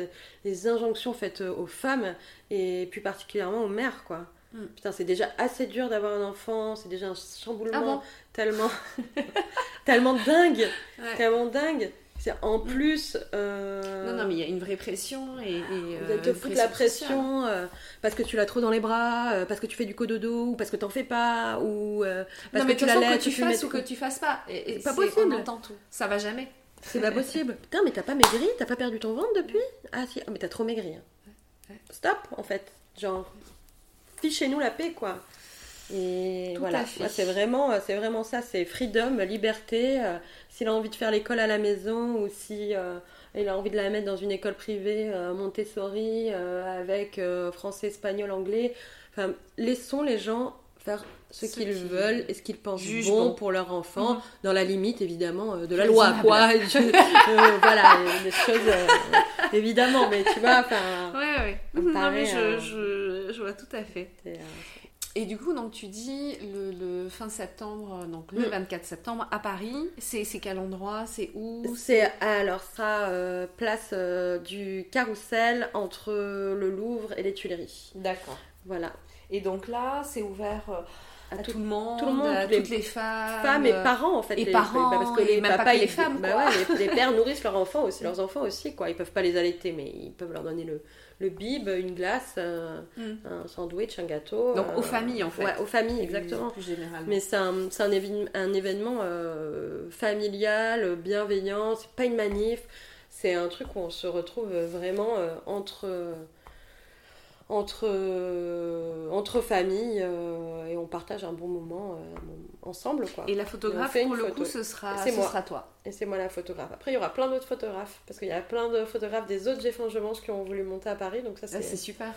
B: les injonctions faites euh, aux femmes et plus particulièrement aux mères, quoi.
A: Mm.
B: Putain, c'est déjà assez dur d'avoir un enfant, c'est déjà un chamboulement
A: Ah bon?
B: tellement, tellement dingue,
A: Ouais.
B: tellement dingue. C'est en plus. euh,
A: Non, non, mais il y a une vraie pression et. et, euh,
B: te foutre la pression euh, parce que tu l'as trop dans les bras, parce que tu fais du cododo, ou parce que t'en fais pas, ou parce
A: Non,
B: que tu la
A: que tu fasses ou que tu fasses pas.
B: C'est pas possible.
A: On entend tout. Ça va jamais.
B: C'est pas possible. Putain, mais t'as pas maigri? T'as pas perdu ton ventre depuis? Ah si, ah, mais t'as trop maigri. hein. Stop, en fait. Genre, fichez-nous la paix, quoi. Et
A: Tout
B: voilà, c'est vraiment, euh, c'est vraiment ça, c'est freedom, liberté. euh, S'il a envie de faire l'école à la maison ou si euh, il a envie de la mettre dans une école privée euh, Montessori avec français, espagnol, anglais. Enfin, laissons les gens faire ce qu'ils
A: qui
B: veulent et ce qu'ils pensent bon,
A: bon.
B: pour leur enfant,
A: Mhm.
B: dans la limite évidemment de la loi, quoi. Voilà, des choses évidemment, mais tu vois, enfin.
A: Ouais, ouais. Non, mais je, je, je vois tout à fait.
B: Euh,
A: Et du coup, donc tu dis le, le fin septembre, donc le
B: Mm.
A: 24 septembre à Paris. C'est c'est quel endroit? C'est où?
B: C'est alors ça euh, place euh, du Carrousel entre le Louvre et les Tuileries.
A: D'accord.
B: Voilà.
A: Et donc là, c'est ouvert euh, à,
B: À
A: tout,
B: tout-
A: le monde,
B: tout le monde,
A: à
B: les
A: toutes les femmes.
B: Femmes et parents en fait.
A: et
B: les-
A: parents,
B: parce que
A: et
B: les papas,
A: que les femmes,
B: bah ouais, les, les pères nourrissent leurs enfants aussi, leurs enfants aussi quoi. Ils peuvent pas les allaiter, mais ils peuvent leur donner le, le bib, une glace, un,
A: Mm.
B: un sandwich, un gâteau.
A: Donc
B: euh,
A: aux familles en fait.
B: Ouais, aux familles exactement.
A: Plus.
B: Mais c'est un, un, un événement euh, familial, bienveillant, c'est pas une manif, c'est un truc où on se retrouve vraiment euh, entre, entre, euh, entre familles euh, et on partage un bon moment euh, ensemble. Quoi.
A: Et la photographe, pour le
B: photo.
A: coup, ce sera,
B: C'est
A: ce
B: moi.
A: sera toi.
B: Et c'est moi la photographe. Après, il y aura plein d'autres photographes, parce qu'il y a plein de photographes des autres Géfins Je Mange qui ont voulu monter à Paris, donc ça
A: Ah,
B: c'est
A: super.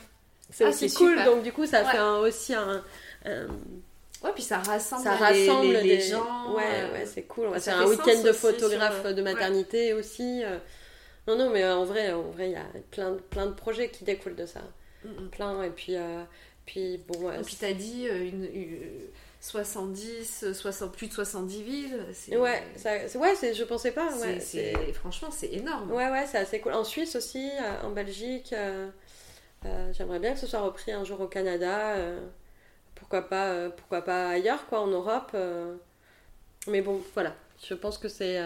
B: c'est
A: ah,
B: aussi cool.
A: super.
B: Donc du coup, ça
A: Ouais.
B: fait un- aussi un- un
A: Ouais, puis ça rassemble,
B: ça
A: les-
B: rassemble
A: les, gens.
B: ouais
A: euh,
B: ouais c'est cool on va faire un week-end de
A: sur-
B: de maternité aussi Non, non, mais en vrai, en vrai, il y a plein, plein de projets qui découlent de ça. Plein, et puis, euh, puis bon,
A: Et puis t'as dit euh, une, une- 70, euh, 60, plus de 70 villes.
B: Ouais, ça, ouais je pensais pas.
A: franchement, c'est énorme.
B: ouais, ouais, c'est assez cool. En Suisse aussi, euh, en Belgique. euh, euh, j'aimerais bien que ce soit repris un jour au Canada. euh, pourquoi, pas, euh, pourquoi pas ailleurs, quoi, en Europe. euh. Mais bon, voilà. Je pense que c'est.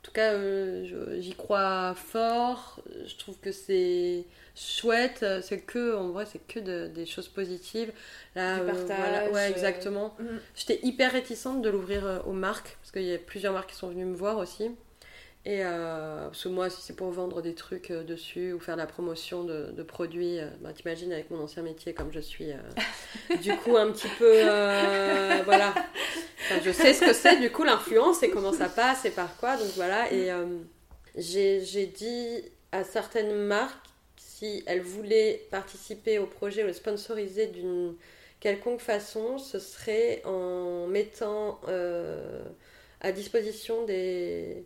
B: En tout cas, euh, j'y crois fort. Je trouve que c'est chouette. C'est que, en vrai, c'est que de- des choses positives. Là,
A: Du
B: euh, voilà. Ouais,
A: euh,
B: exactement.
A: Mm.
B: J'étais hyper réticente de l'ouvrir aux marques, parce qu'il y a plusieurs marques qui sont venues me voir aussi. Et euh, parce que moi, si c'est pour vendre des trucs euh, dessus ou faire la promotion de, de produits, euh, bah, t'imagines avec mon ancien métier comme je suis, euh, du coup un petit peu, euh, voilà. Enfin, je sais ce que c'est du coup l'influence et comment ça passe et par quoi, donc voilà. Et j'ai dit à certaines marques si elles voulaient participer au projet ou le sponsoriser d'une quelconque façon, ce serait en mettant à disposition des,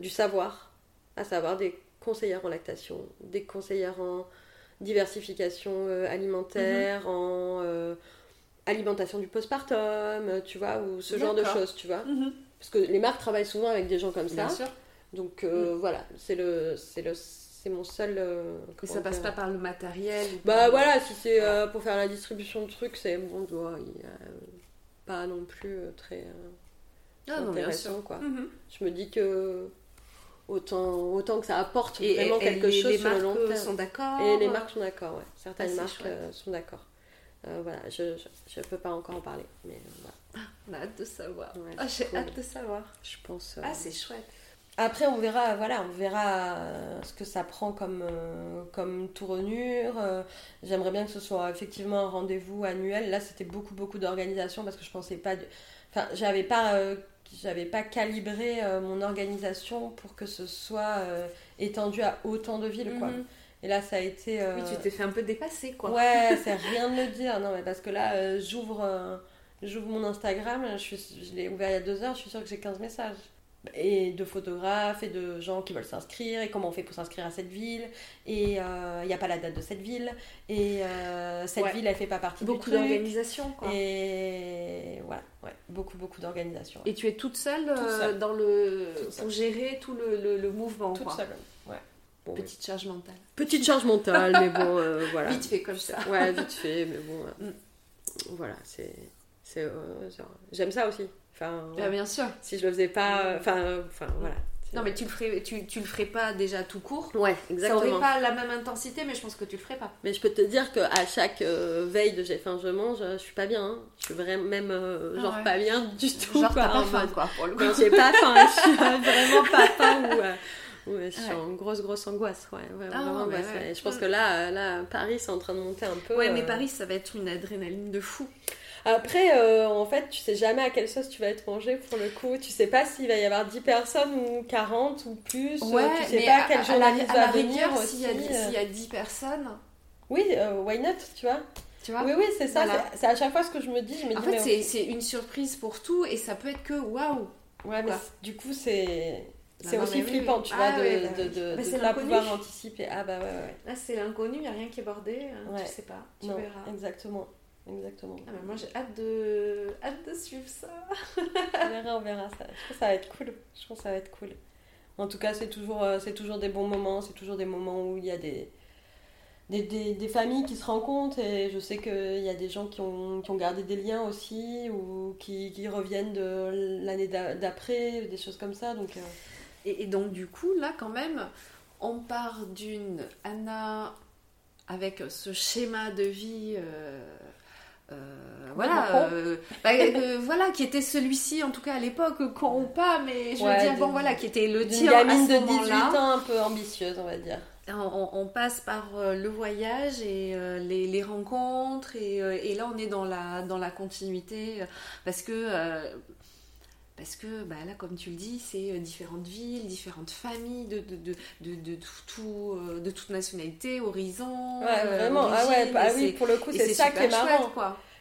B: du savoir, à savoir des conseillères en lactation, des conseillères en diversification euh, alimentaire, en euh, alimentation du postpartum, euh, tu vois, ou ce genre de choses, tu vois.
A: Mhm.
B: Parce que les marques travaillent souvent avec des gens comme
A: Bien
B: ça.
A: sûr.
B: Donc euh, voilà, c'est le, c'est le, c'est mon seul. euh,
A: Et ça passe pas par le matériel.
B: bah voilà, si c'est
A: Voilà.
B: euh, pour faire la distribution de trucs, c'est bon, il y a, euh, pas non plus euh, très euh,
A: Ah bien
B: intéressant
A: sûr.
B: quoi.
A: Mhm.
B: Je me dis que autant, autant que ça apporte
A: Et,
B: vraiment
A: et-
B: quelque
A: et
B: chose
A: les
B: sur le long
A: marques
B: terme.
A: sont d'accord.
B: Et les marques sont d'accord, ouais. Certaines
A: Ah,
B: marques
A: chouette.
B: euh, sont d'accord. Euh, voilà, je, je, je peux pas encore en parler, mais euh, voilà.
A: On a hâte de savoir.
B: Ouais,
A: Ah, J'ai
B: cool.
A: hâte de savoir.
B: Je pense. euh,
A: Ah, c'est chouette.
B: Après, on verra, voilà, on verra euh, ce que ça prend comme, euh, comme tournure. Euh, J'aimerais bien que ce soit effectivement un rendez-vous annuel. Là, c'était beaucoup, beaucoup d'organisation parce que je pensais pas. de- Enfin, j'avais pas, euh, j'avais pas calibré euh, mon organisation pour que ce soit euh, étendu à autant de villes, quoi.
A: Mhm.
B: Et là, ça a été. euh,
A: Oui, tu t'es fait un peu dépasser, quoi.
B: Ouais, c'est rien de le dire. Non, mais parce que là, j'ouvre j'ouvre mon Instagram, je, suis, je l'ai ouvert il y a deux heures, je suis sûre que j'ai 15 messages. Et de photographes et de gens qui veulent s'inscrire, et comment on fait pour s'inscrire à cette ville, et euh, il n'y a pas la date de cette ville, et euh, cette
A: Ouais.
B: ville, elle fait pas partie
A: Beaucoup
B: du truc.
A: d'organisation, quoi.
B: Et voilà, ouais, beaucoup, beaucoup d'organisation.
A: Et tu es toute seule, euh,
B: seule.
A: dans le
B: Toute seule.
A: pour gérer tout le, le, le mouvement,
B: Toute
A: quoi.
B: seule, ouais. Bon.
A: Petite charge mentale.
B: Petite charge mentale, mais bon, euh, voilà.
A: Vite fait comme ça.
B: Ouais, vite fait, mais bon. euh,
A: Mm.
B: Voilà, c'est. euh, J'aime ça aussi. Enfin,
A: Ah, bien sûr.
B: si je le faisais pas. euh, Enfin, euh, enfin voilà.
A: Non, mais tu le ferais, tu, tu le ferais pas déjà tout court.
B: Ouais,
A: Ça
B: exactement.
A: aurait pas la même intensité, mais je pense que tu le ferais pas.
B: Mais je peux te dire qu'à chaque euh, veille de j'ai faim, je mange, je suis pas bien. hein. Je suis vraiment même euh,
A: Ah
B: genre
A: ouais.
B: pas bien du tout.
A: Genre,
B: quoi,
A: pas faim,
B: mode-
A: quoi, pour le coup.
B: J'ai pas faim. je suis vraiment pas faim ou. euh, je suis
A: Ouais.
B: en grosse, grosse angoisse. Ouais, ouais,
A: Ah,
B: vraiment angoisse,
A: ouais.
B: Je pense que là, euh, là, Paris, c'est en train de monter un peu.
A: Ouais, mais
B: euh,
A: Paris, ça va être une adrénaline de fou.
B: Après, euh, en fait, tu sais jamais à quelle sauce tu vas être mangé pour le coup. Tu sais pas s'il va y avoir 10 personnes ou 40 ou plus. Euh, tu sais pas quel
A: à, la,
B: journaliste
A: à
B: va
A: la
B: venir
A: s'il y, a-
B: euh.
A: s'il y a 10 personnes,
B: Oui, euh, why not, tu vois?
A: tu vois?
B: Oui, oui, c'est ça.
A: Voilà.
B: c'est- à chaque fois ce que je me dis. Je me
A: En
B: dis,
A: fait,
B: mais
A: c'est, une surprise pour tout et ça peut être que waouh.
B: Ouais, mais du coup, c'est.
A: Bah
B: C'est aussi
A: oui,
B: flippant,
A: oui.
B: tu
A: Ah
B: vois, de
A: ouais, bah
B: de,
A: oui.
B: de,
A: Bah,
B: de pas pouvoir anticiper. Ah bah ouais, ouais.
A: Là, c'est l'inconnu, il n'y a rien qui est bordé. hein,
B: Ouais.
A: Tu sais pas, tu
B: non,
A: verras.
B: exactement. Exactement.
A: Ah, moi, j'ai hâte de... hâte de suivre ça.
B: on verra, on verra ça. Je pense que ça va être cool. Je pense que ça va être cool. En tout cas, c'est toujours, euh, c'est toujours des bons moments. C'est toujours des moments où il y a des, des, des, des familles qui se rencontrent. Et je sais qu'il y a des gens qui ont, qui ont gardé des liens aussi ou qui, qui reviennent de l'année d'a- d'après, des choses comme ça. Donc, euh,
A: Et, et donc, du coup, là, quand même, on part d'une Anna avec ce schéma de vie. euh, euh, voilà, euh, bah, euh, voilà, qui était celui-ci en tout cas à l'époque, ou pas, mais je veux
B: Ouais,
A: dire,
B: de-
A: bon voilà, qui était le tien à ce
B: de 18
A: moment-là.
B: ans un peu ambitieuse, on va dire.
A: On, passe par le voyage et les, les rencontres et, et là on est dans la, dans la continuité parce que parce que bah, là comme tu le dis c'est euh, différentes villes, différentes familles de, de, de, de, de tout, euh, de toute nationalité, horizon.
B: Ouais,
A: euh,
B: vraiment. Ah ouais, bah
A: et
B: oui, pour le coup, c'est ça qui est marrant.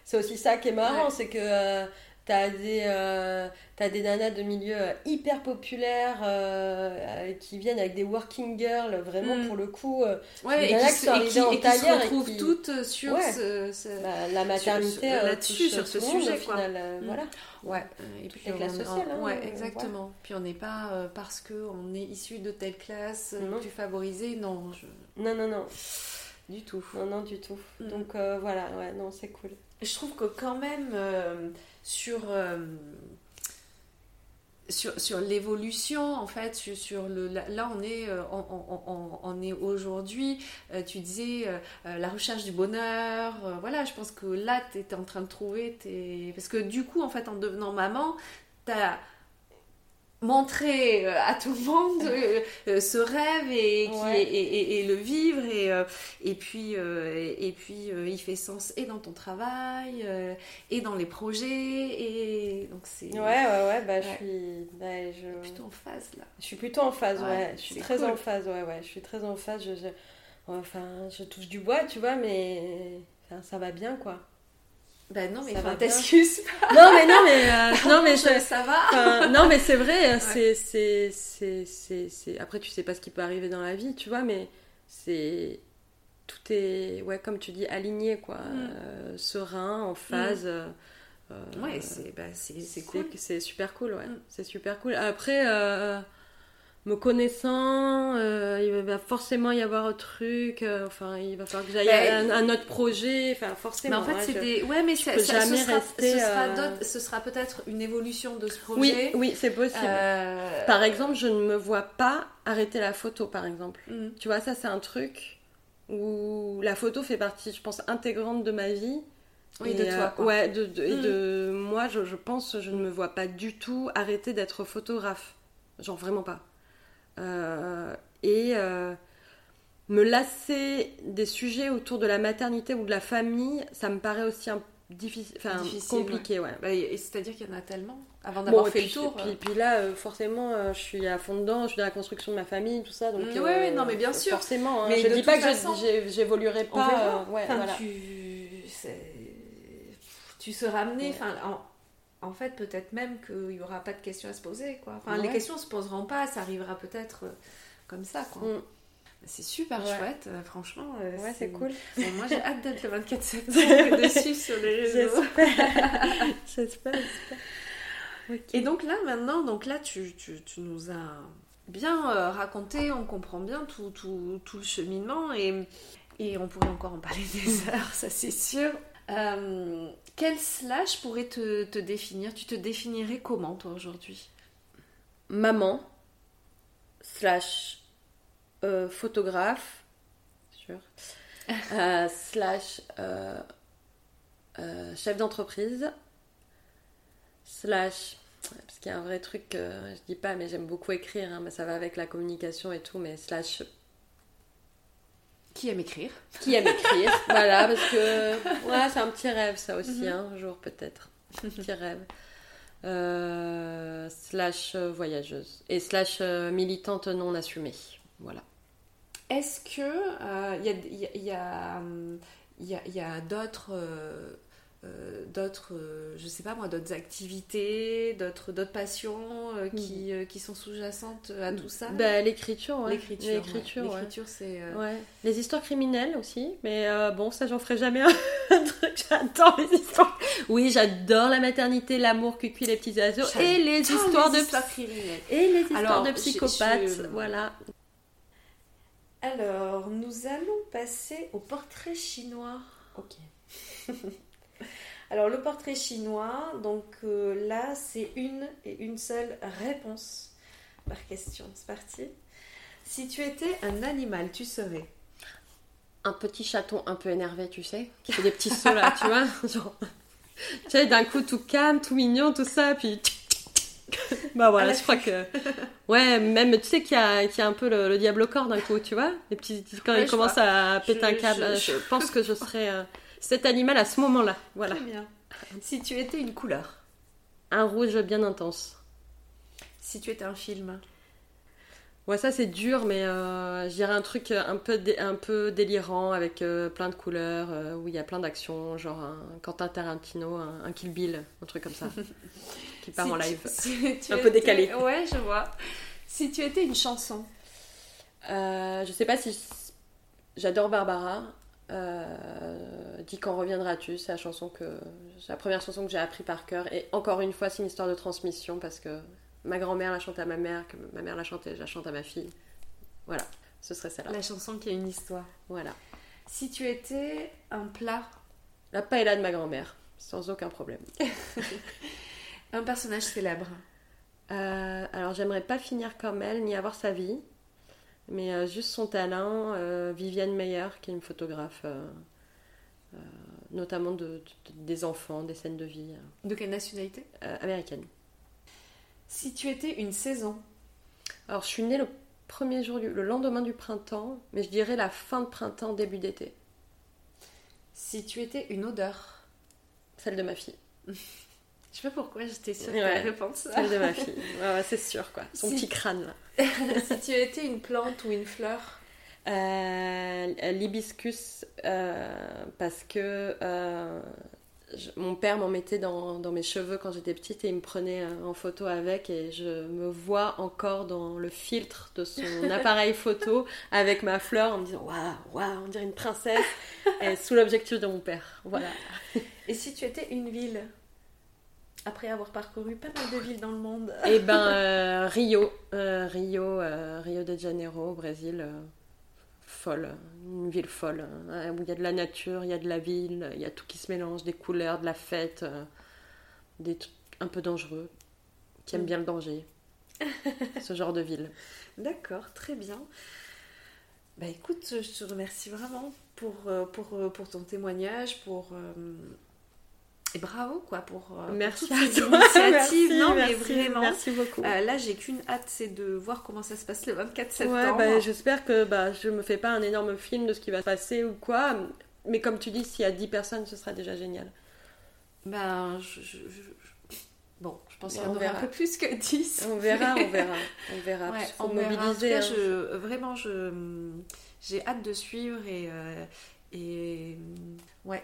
B: C'est aussi ça qui est marrant,
A: Ouais.
B: c'est que T'as des, euh, t'as des nanas de milieux euh, hyper populaires euh, qui viennent avec des working girls, vraiment
A: Mm.
B: pour le coup. euh,
A: Ouais, et qui, se-
B: sont
A: et qui-
B: en
A: et qui se
B: et
A: retrouvent
B: qui-
A: toutes sur
B: Ouais.
A: ce, ce-
B: bah, la maternité
A: sur-
B: euh,
A: là-dessus, sur ce sujet,
B: au
A: quoi.
B: final, euh,
A: Mm.
B: Voilà.
A: Ouais, et puis
B: les classes
A: on est-
B: sociales, hein,
A: ouais, exactement. Puis on n'est pas euh, parce qu'on est issu de telle classe euh,
B: Non.
A: plus favorisée, non, je-
B: Non, non, non.
A: du tout.
B: Non, non, du tout.
A: Mm.
B: Donc euh, voilà, ouais, non, c'est cool.
A: Je trouve que quand même euh, sur euh, sur, sur l'évolution en fait sur, sur le là, on est euh, on, est aujourd'hui euh, tu disais la recherche du bonheur voilà je pense que là tu étais en train de trouver tes... parce que du coup en fait en devenant maman tu as montré euh, à tout le monde euh, euh, ce rêve et, qui
B: Ouais.
A: est- et, et- et le vivre et, et puis, euh, et, puis euh, il fait sens et dans ton travail et dans les projets et donc c'est
B: Ouais, ouais, ouais, bah, je suis. bah, je...
A: plutôt en phase là.
B: Je suis plutôt en phase, ouais.
A: Ouais,
B: Je suis très
A: cool.
B: en phase, ouais, ouais. Je suis très en phase. Je, je- Enfin, je touche du bois, tu vois, mais enfin, ça va bien, quoi.
A: Ben non mais
B: Ça va
A: t'excuses pas.
B: Non, mais non, mais euh, non, mais je-
A: ça va.
B: non, mais c'est vrai. C'est, c'est, c'est, c'est, c'est- Après, tu sais pas ce qui peut arriver dans la vie, tu vois, mais c'est tout est, ouais, comme tu dis, aligné, quoi,
A: Mm.
B: Euh, serein, en phase. euh, euh,
A: Ouais c'est ben, c'est c'est cool.
B: C'est super cool, ouais.
A: Mm.
B: C'est super cool. Après, euh, me connaissant, euh, il va forcément y avoir un truc. euh, enfin, il va falloir que j'aille
A: Ben,
B: à un, un autre projet. Enfin,
A: Mais
B: forcément.
A: en fait, c'est des. Ouais, mais ça, ça-
B: jamais
A: ce sera,
B: rester,
A: ce sera,
B: euh,
A: ce sera peut-être une évolution de ce
B: Oui,
A: projet.
B: oui, c'est possible.
A: Euh,
B: Par exemple, je ne me vois pas arrêter la photo, par exemple.
A: mm.
B: Tu vois, ça, c'est un truc où la photo fait partie, je pense, intégrante de ma vie.
A: Oui,
B: Et,
A: de toi. quoi.
B: ouais, de, de- et
A: Mm.
B: de moi, je, je pense, je ne me vois pas du tout arrêter d'être photographe. Genre vraiment pas. Euh, et euh, me lasser des sujets autour de la maternité ou de la famille, ça me paraît aussi un, difficile, enfin, compliqué, ouais.
A: Bah, et C'est-à-dire qu'il y en a tellement. Avant
B: Bon,
A: d'avoir
B: et
A: fait
B: puis,
A: le tour.
B: puis, puis là, euh, forcément, euh, je suis à fond dedans, je suis dans la construction de ma famille, tout ça. Donc,
A: Mm,
B: euh,
A: ouais, non, mais bien sûr.
B: Forcément, hein.
A: Mais
B: je dis pas que je-
A: façon,
B: j'ai- j'évoluerai pas.
A: verra.
B: euh, ouais,
A: Enfin,
B: voilà.
A: tu... seras amené.
B: Ouais.
A: Enfin, en... fait, peut-être même qu'il n'y aura pas de questions à se poser. Quoi. Enfin,
B: Ouais.
A: les questions ne se poseront pas, ça arrivera peut-être euh, comme ça. Quoi.
B: Mm.
A: C'est super
B: Ouais.
A: chouette, euh, franchement. euh,
B: Ouais, c'est cool.
A: Bon, moi, j'ai hâte d'être le 24 septembre dessus sur les réseaux.
B: J'espère. J'espère, j'espère. Ok.
A: Et donc là, maintenant, donc là, tu, tu, tu nous as bien euh, raconté, on comprend bien tout, tout, tout le cheminement et, et on pourrait encore en parler des heures, ça c'est sûr. Euh, quel slash pourrait te, te définir? Tu te définirais comment, toi, aujourd'hui?
B: Maman, slash euh, photographe, sûr, euh, slash chef d'entreprise, slash, parce qu'il y a un vrai truc que je dis pas, mais j'aime beaucoup écrire, hein, mais ça va avec la communication et tout, mais slash
A: Qui aime écrire?
B: Qui aime écrire, voilà, parce que ouais, c'est un petit rêve ça aussi, hein, un jour peut-être, un petit rêve. Euh, slash euh, voyageuse. Et slash euh, militante non assumée, voilà.
A: Est-ce que il y a, y a- il y a, il y a- il y a d'autres, euh, d'autres, euh, je sais pas moi, d'autres activités, d'autres, d'autres passions euh, qui, euh, qui sont sous-jacentes à tout ça
B: Bah, l'écriture, ouais.
A: L'écriture,
B: l'écriture,
A: ouais.
B: ouais.
A: L'écriture, c'est.
B: Ouais. Les histoires criminelles aussi, mais bon, ça j'en ferai jamais un, un truc. J'adore les histoires. Oui, j'adore la maternité, l'amour, cucu, les petits oiseaux et les histoires
A: les
B: de
A: histoires criminelles.
B: et les histoires
A: Alors,
B: de
A: je-
B: psychopathes.
A: je-
B: Voilà.
A: Alors, nous allons passer au portrait chinois.
B: Ok.
A: Alors, le portrait chinois, donc euh, là, c'est une et une seule réponse par question. C'est parti. Si tu étais un animal, tu serais
B: Un petit chaton un peu énervé, tu sais, qui fait des petits sauts là, tu vois, genre. Tu sais, d'un coup tout calme, tout mignon, tout ça, puis. Bah voilà, je crois que. Ouais, même, tu sais qu'il y a, qu'il y a un peu le, le diable au corps d'un coup, tu vois Les petits, quand
A: Ouais,
B: il
A: je
B: commence à péter
A: Je-
B: un câble,
A: je-
B: je,
A: je-
B: pense que je serais euh, cet animal à ce moment-là. Voilà.
A: Très bien. Si tu étais une couleur,
B: Un rouge bien intense.
A: si tu étais un film,
B: Ouais, ça c'est dur, mais euh, je dirais un truc un peu, un peu délirant avec euh, plein de couleurs, euh, où il y a plein d'actions, genre un Quentin Tarantino, un, un Kill Bill, un truc comme ça, qui part
A: Si
B: en
A: tu-
B: live.
A: si tu
B: Un peu
A: étais-
B: décalé.
A: Ouais, je vois. Si tu étais une chanson,
B: Euh, je sais pas si j'adore Barbara. Euh, dis quand reviendras-tu C'est la chanson que la première chanson que j'ai appris par cœur et encore une fois c'est une histoire de transmission parce que ma grand-mère l'a chantée à ma mère, que ma mère l'a chantée, je la chante à ma fille. Voilà, ce serait celle-là.
A: la chanson qui a une histoire.
B: Voilà.
A: Si tu étais un plat,
B: La paella de ma grand-mère, sans aucun problème.
A: un personnage célèbre.
B: Euh, alors j'aimerais pas finir comme elle ni avoir sa vie, mais euh, juste son talent. euh, Viviane Meyer, qui est une photographe, euh, notamment de, de- des enfants, des scènes de vie
A: De quelle nationalité?
B: euh, américaines.
A: Si tu étais une saison,
B: Alors je suis née le premier jour, du- le lendemain du printemps, mais je dirais la fin de printemps, début d'été.
A: si tu étais une odeur?
B: Celle de ma fille.
A: Je sais pas pourquoi j'étais sûre
B: Ouais.
A: ça.
B: Celle de ma fille. Ouais, ouais, c'est sûr quoi. Son
A: Si.
B: petit crâne là.
A: si tu étais une plante ou une fleur.
B: Euh, L'hibiscus, euh, parce que euh, je- mon père m'en mettait dans, dans mes cheveux quand j'étais petite et il me prenait euh, en photo avec et je me vois encore dans le filtre de son appareil photo avec ma fleur en me disant waouh, waouh, on dirait une princesse et sous l'objectif de mon père. Voilà.
A: Et si tu étais une ville Après avoir parcouru pas mal de villes dans le monde.
B: Et ben euh, Rio, euh, Rio, euh, Rio de Janeiro, au Brésil, folle, une ville folle, hein, où il y a de la nature, il y a de la ville, il y a tout qui se mélange, des couleurs, de la fête, des trucs un peu dangereux, qui aiment
A: Mm.
B: bien le danger. Ce genre de ville.
A: D'accord, très bien. Bah écoute, je te remercie vraiment pour, pour, pour ton témoignage, pour... bravo quoi pour, euh, pour
B: Merci
A: toutes ces
B: toi.
A: initiatives.
B: Merci,
A: non mais vraiment.
B: Merci beaucoup.
A: Euh, là j'ai qu'une hâte, c'est de voir comment ça se passe le 24 septembre.
B: Ouais, bah, j'espère que bah, je me fais pas un énorme film de ce qui va se passer ou quoi. Mais comme tu dis, s'il y a 10 personnes, ce sera déjà génial.
A: Ben, je, je- je- je- Bon, je pense qu'il y en aurait un peu plus que 10.
B: On verra, on verra. On verra.
A: Ouais, on verra. En tout cas,
B: hein.
A: je, vraiment, je, j'ai hâte de suivre et, euh, et ouais,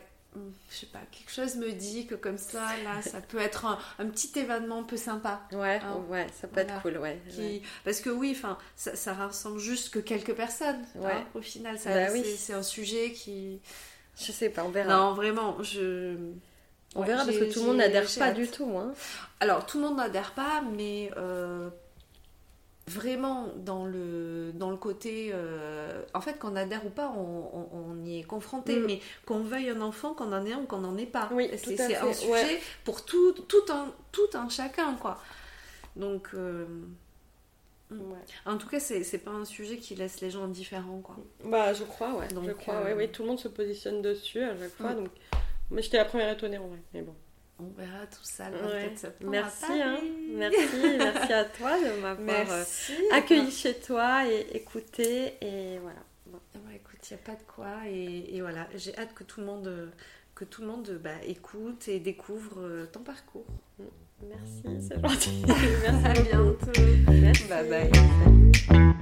A: je sais pas, quelque chose me dit que comme ça, là, ça peut être un, un petit événement un peu sympa.
B: Ouais,
A: Hein.
B: ouais, ça peut
A: Voilà.
B: être cool, ouais.
A: Qui...
B: ouais.
A: Parce que oui, enfin, ça, ça rassemble juste que quelques personnes.
B: Ouais.
A: hein, au final, ça,
B: Bah
A: c'est,
B: oui.
A: c'est un sujet qui.
B: Je sais pas, on verra.
A: Non, vraiment, je.
B: on
A: Ouais,
B: verra parce que tout le monde n'adhère pas
A: hâte.
B: du tout, hein.
A: Alors, tout le monde n'adhère pas, mais euh, vraiment dans le, dans le côté. euh, en fait, qu'on adhère ou pas, on, on- on y est confronté.
B: Mm.
A: Mais qu'on veuille un enfant, qu'on en ait un ou qu'on n'en ait pas.
B: Oui,
A: c'est un sujet
B: ouais.
A: pour tout, tout, un, tout un chacun, quoi. Donc. euh, en tout cas, c'est c'est pas un sujet qui laisse les gens indifférents, quoi.
B: Bah, je crois, ouais.
A: Donc,
B: je crois,
A: euh,
B: ouais, ouais. Tout le monde se positionne dessus à chaque fois,
A: Mm.
B: donc. Moi, j'étais la première étonnée en vrai, mais bon.
A: On verra tout ça le
B: Ouais.
A: 24 septembre.
B: Merci,
A: à
B: hein. Merci, merci à toi de m'avoir euh, accueilli chez toi et écouté, et voilà. Bon.
A: Ah bah, écoute, il n'y a pas de quoi. Et, et voilà, j'ai hâte que tout le monde, que tout le monde bah, écoute et découvre euh, ton parcours.
B: Merci, c'est gentil.
A: À
B: Merci beaucoup.
A: bientôt.
B: Merci.
A: Bye bye.